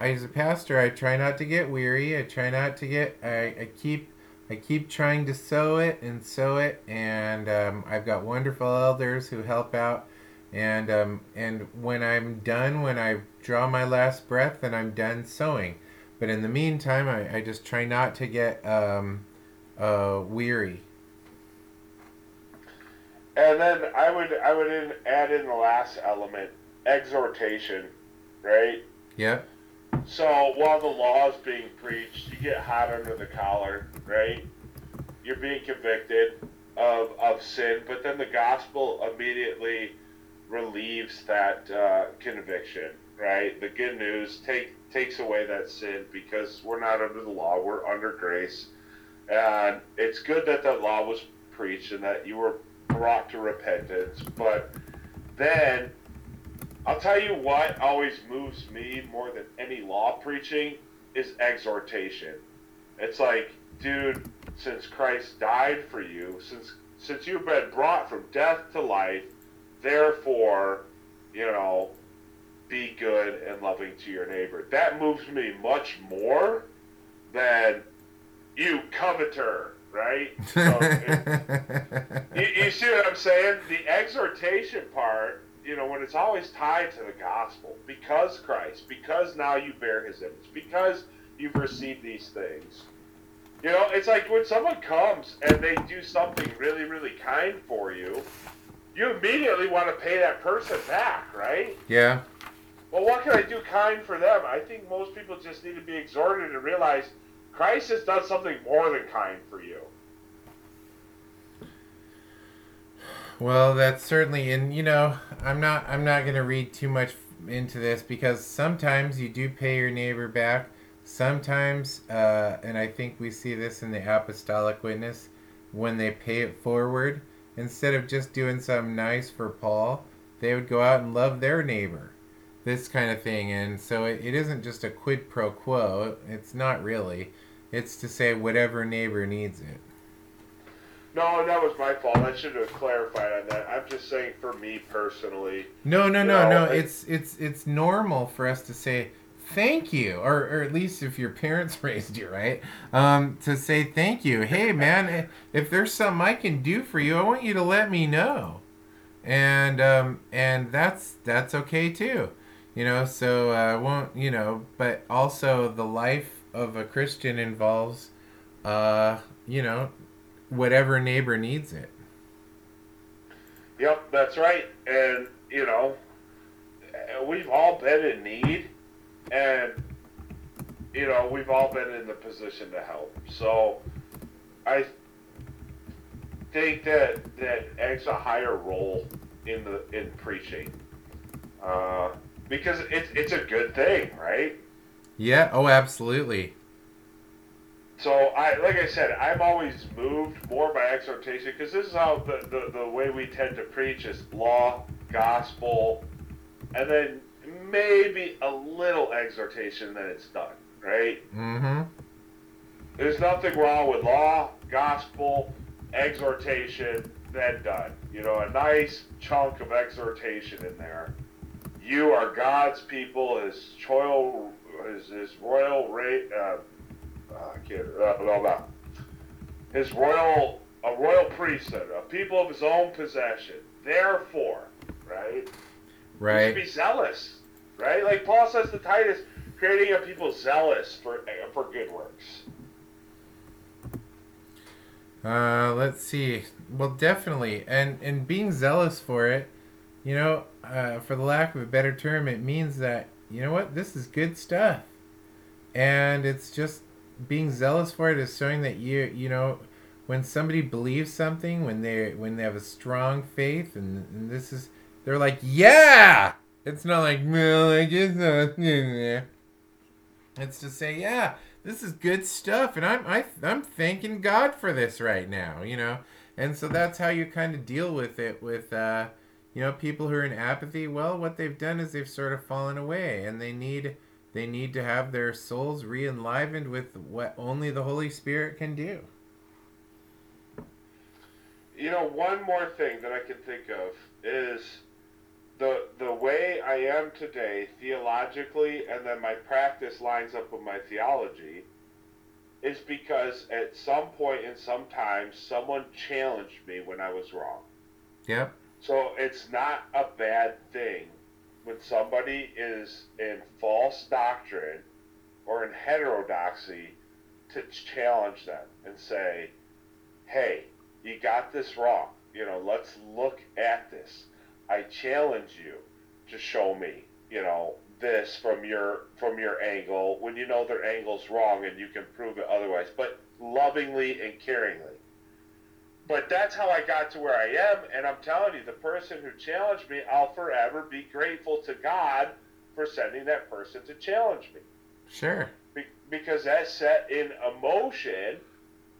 as a pastor, I try not to get weary. I try not to get. I, I keep. I keep trying to sow it and sow it, and um, I've got wonderful elders who help out. And um, and when I'm done, when I draw my last breath, then I'm done sowing. But in the meantime, I, I just try not to get um, uh, weary. And then I would I would in, add in the last element, exhortation, right? Yeah. So while the law is being preached, you get hot under the collar, right? You're being convicted of, of sin, but then the gospel immediately relieves that uh, conviction, right? The good news take, takes away that sin because we're not under the law, we're under grace. And it's good that the law was preached and that you were brought to repentance, but then I'll tell you what always moves me more than any law preaching is exhortation. It's like, dude, since Christ died for you, since since you've been brought from death to life, therefore, you know, be good and loving to your neighbor. That moves me much more than you coveter, right? So it, you, you see what I'm saying? The exhortation part you know, when it's always tied to the gospel, because Christ, because now you bear his image, because you've received these things. You know, it's like when someone comes and they do something really, really kind for you, you immediately want to pay that person back, right? Yeah. Well, what can I do kind for them? I think most people just need to be exhorted to realize Christ has done something more than kind for you. Well, that's certainly, and you know, I'm not, I'm not gonna read too much into this because sometimes you do pay your neighbor back. Sometimes, uh, and I think we see this in the apostolic witness when they pay it forward. Instead of just doing something nice for Paul, they would go out and love their neighbor. This kind of thing, and so it, it isn't just a quid pro quo. It's not really. It's to say whatever neighbor needs it. No, that was my fault. I should have clarified on that. I'm just saying for me personally. No, no, no, know, no. it- It's it's it's normal for us to say thank you, or or at least if your parents raised you right, um, to say thank you. Hey, man, if there's something I can do for you, I want you to let me know, and um, and that's that's okay too, you know. So I uh, won't, you know, but also the life of a Christian involves, uh, you know, whatever neighbor needs it. Yep, that's right. And, you know, we've all been in need, and, you know, we've all been in the position to help. So I think that that eggs a higher role in the in preaching. Uh, because it's it's a good thing, right? Yeah. Oh, absolutely. So I, like I said, I'm always moved more by exhortation because this is how the, the, the way we tend to preach is law, gospel, and then maybe a little exhortation, then it's done, right? Mm-hmm. There's nothing wrong with law, gospel, exhortation, then done. You know, a nice chunk of exhortation in there. You are God's people, His royal, His, his royal rate. Uh, uh, can't, uh, blah, blah. His royal, a royal priesthood, a people of his own possession. Therefore, right? Right. should be zealous, right? Like Paul says to Titus, creating a people zealous for for good works. Uh, let's see. Well, definitely, and and being zealous for it, you know, uh, for the lack of a better term, it means that you know what this is good stuff, and it's just being zealous for it is showing that you you know when somebody believes something when they when they have a strong faith and, and this is they're like yeah it's not like well i guess not. It's to say yeah this is good stuff and i'm I, i'm thanking god for this right now you know? And so that's how you kind of deal with it with uh you know people who are in apathy. Well what they've done is they've sort of fallen away and they need they need to have their souls re-enlivened with what only the holy spirit can do. You know, one more thing that I can think of is the the way I am today theologically, and then my practice lines up with my theology, is because at some point in some time someone challenged me when I was wrong. Yep. So it's not a bad thing when somebody is in false doctrine or in heterodoxy to challenge them and say, "Hey, you got this wrong. You know, let's look at this. I challenge you to show me, you know, this from your from your angle when you know their angle's wrong and you can prove it otherwise, but lovingly and caringly." But that's how I got to where I am, and I'm telling you, the person who challenged me, I'll forever be grateful to God for sending that person to challenge me Sure. be- because that set in emotion,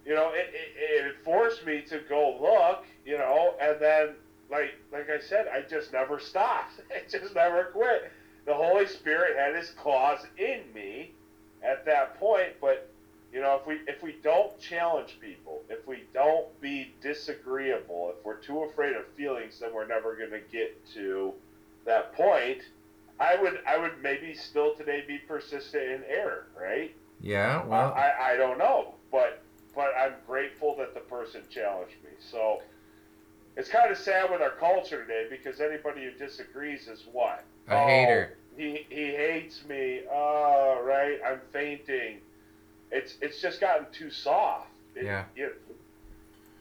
you know, it, it, it forced me to go look, you know, and then like like I said, I just never stopped. I just never quit. The Holy Spirit had His claws in me at that point, but you know, if we if we don't challenge people, if we don't be disagreeable, if we're too afraid of feelings, then we're never going to get to that point. I would I would maybe still today be persistent in error, right? Yeah. Well. I, I don't know, but but I'm grateful that the person challenged me. So it's kind of sad with our culture today because anybody who disagrees is what A hater. Oh, he he hates me. Oh, right. I'm fainting. It's it's just gotten too soft. It, Yeah. It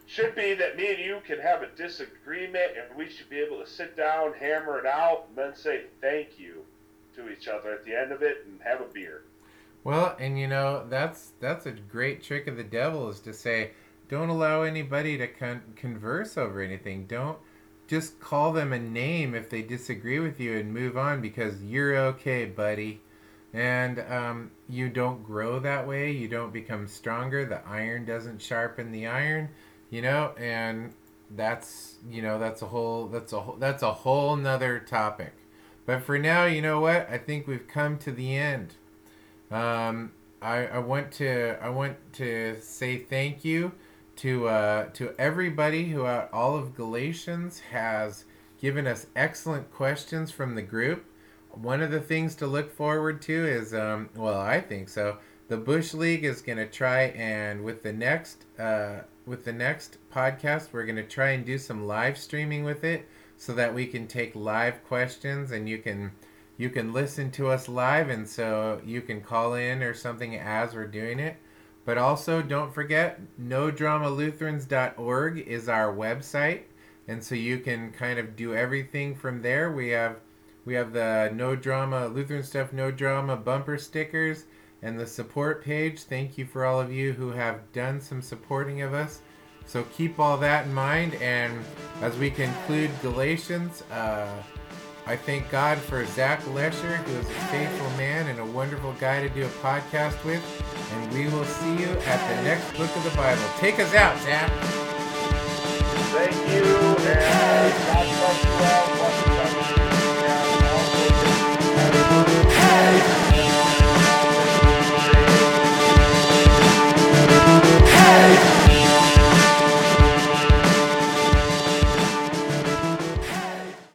should be that me and you can have a disagreement and we should be able to sit down, hammer it out, and then say thank you to each other at the end of it and have a beer. Well, and you know that's that's a great trick of the devil is to say, don't allow anybody to con- converse over anything. Don't just call them a name if they disagree with you and move on because you're okay, buddy. And um, you don't grow that way. You don't become stronger. The iron doesn't sharpen the iron, you know. And that's you know that's a whole that's a whole that's a whole nother topic. But for now, you know what? I think we've come to the end. Um, I, I want to I want to say thank you to uh, to everybody who out all of Galatians has given us excellent questions from the group. One of the things to look forward to is um, well I think so. The Bush League is going to try and with the next uh, with the next podcast we're going to try and do some live streaming with it so that we can take live questions and you can you can listen to us live and so you can call in or something as we're doing it but also don't forget nodramalutherans.org is our website. And so you can kind of do everything from there. We have we have the no drama lutheran stuff no drama bumper stickers and the support page. Thank you for all of you who have done some supporting of us. So keep all that in mind. And as we conclude galatians uh, I thank God for Zach Lesher, who is a faithful man and a wonderful guy to do a podcast with. And we will see you at the next book of the Bible. Take us out, Zach. Thank you. Hey.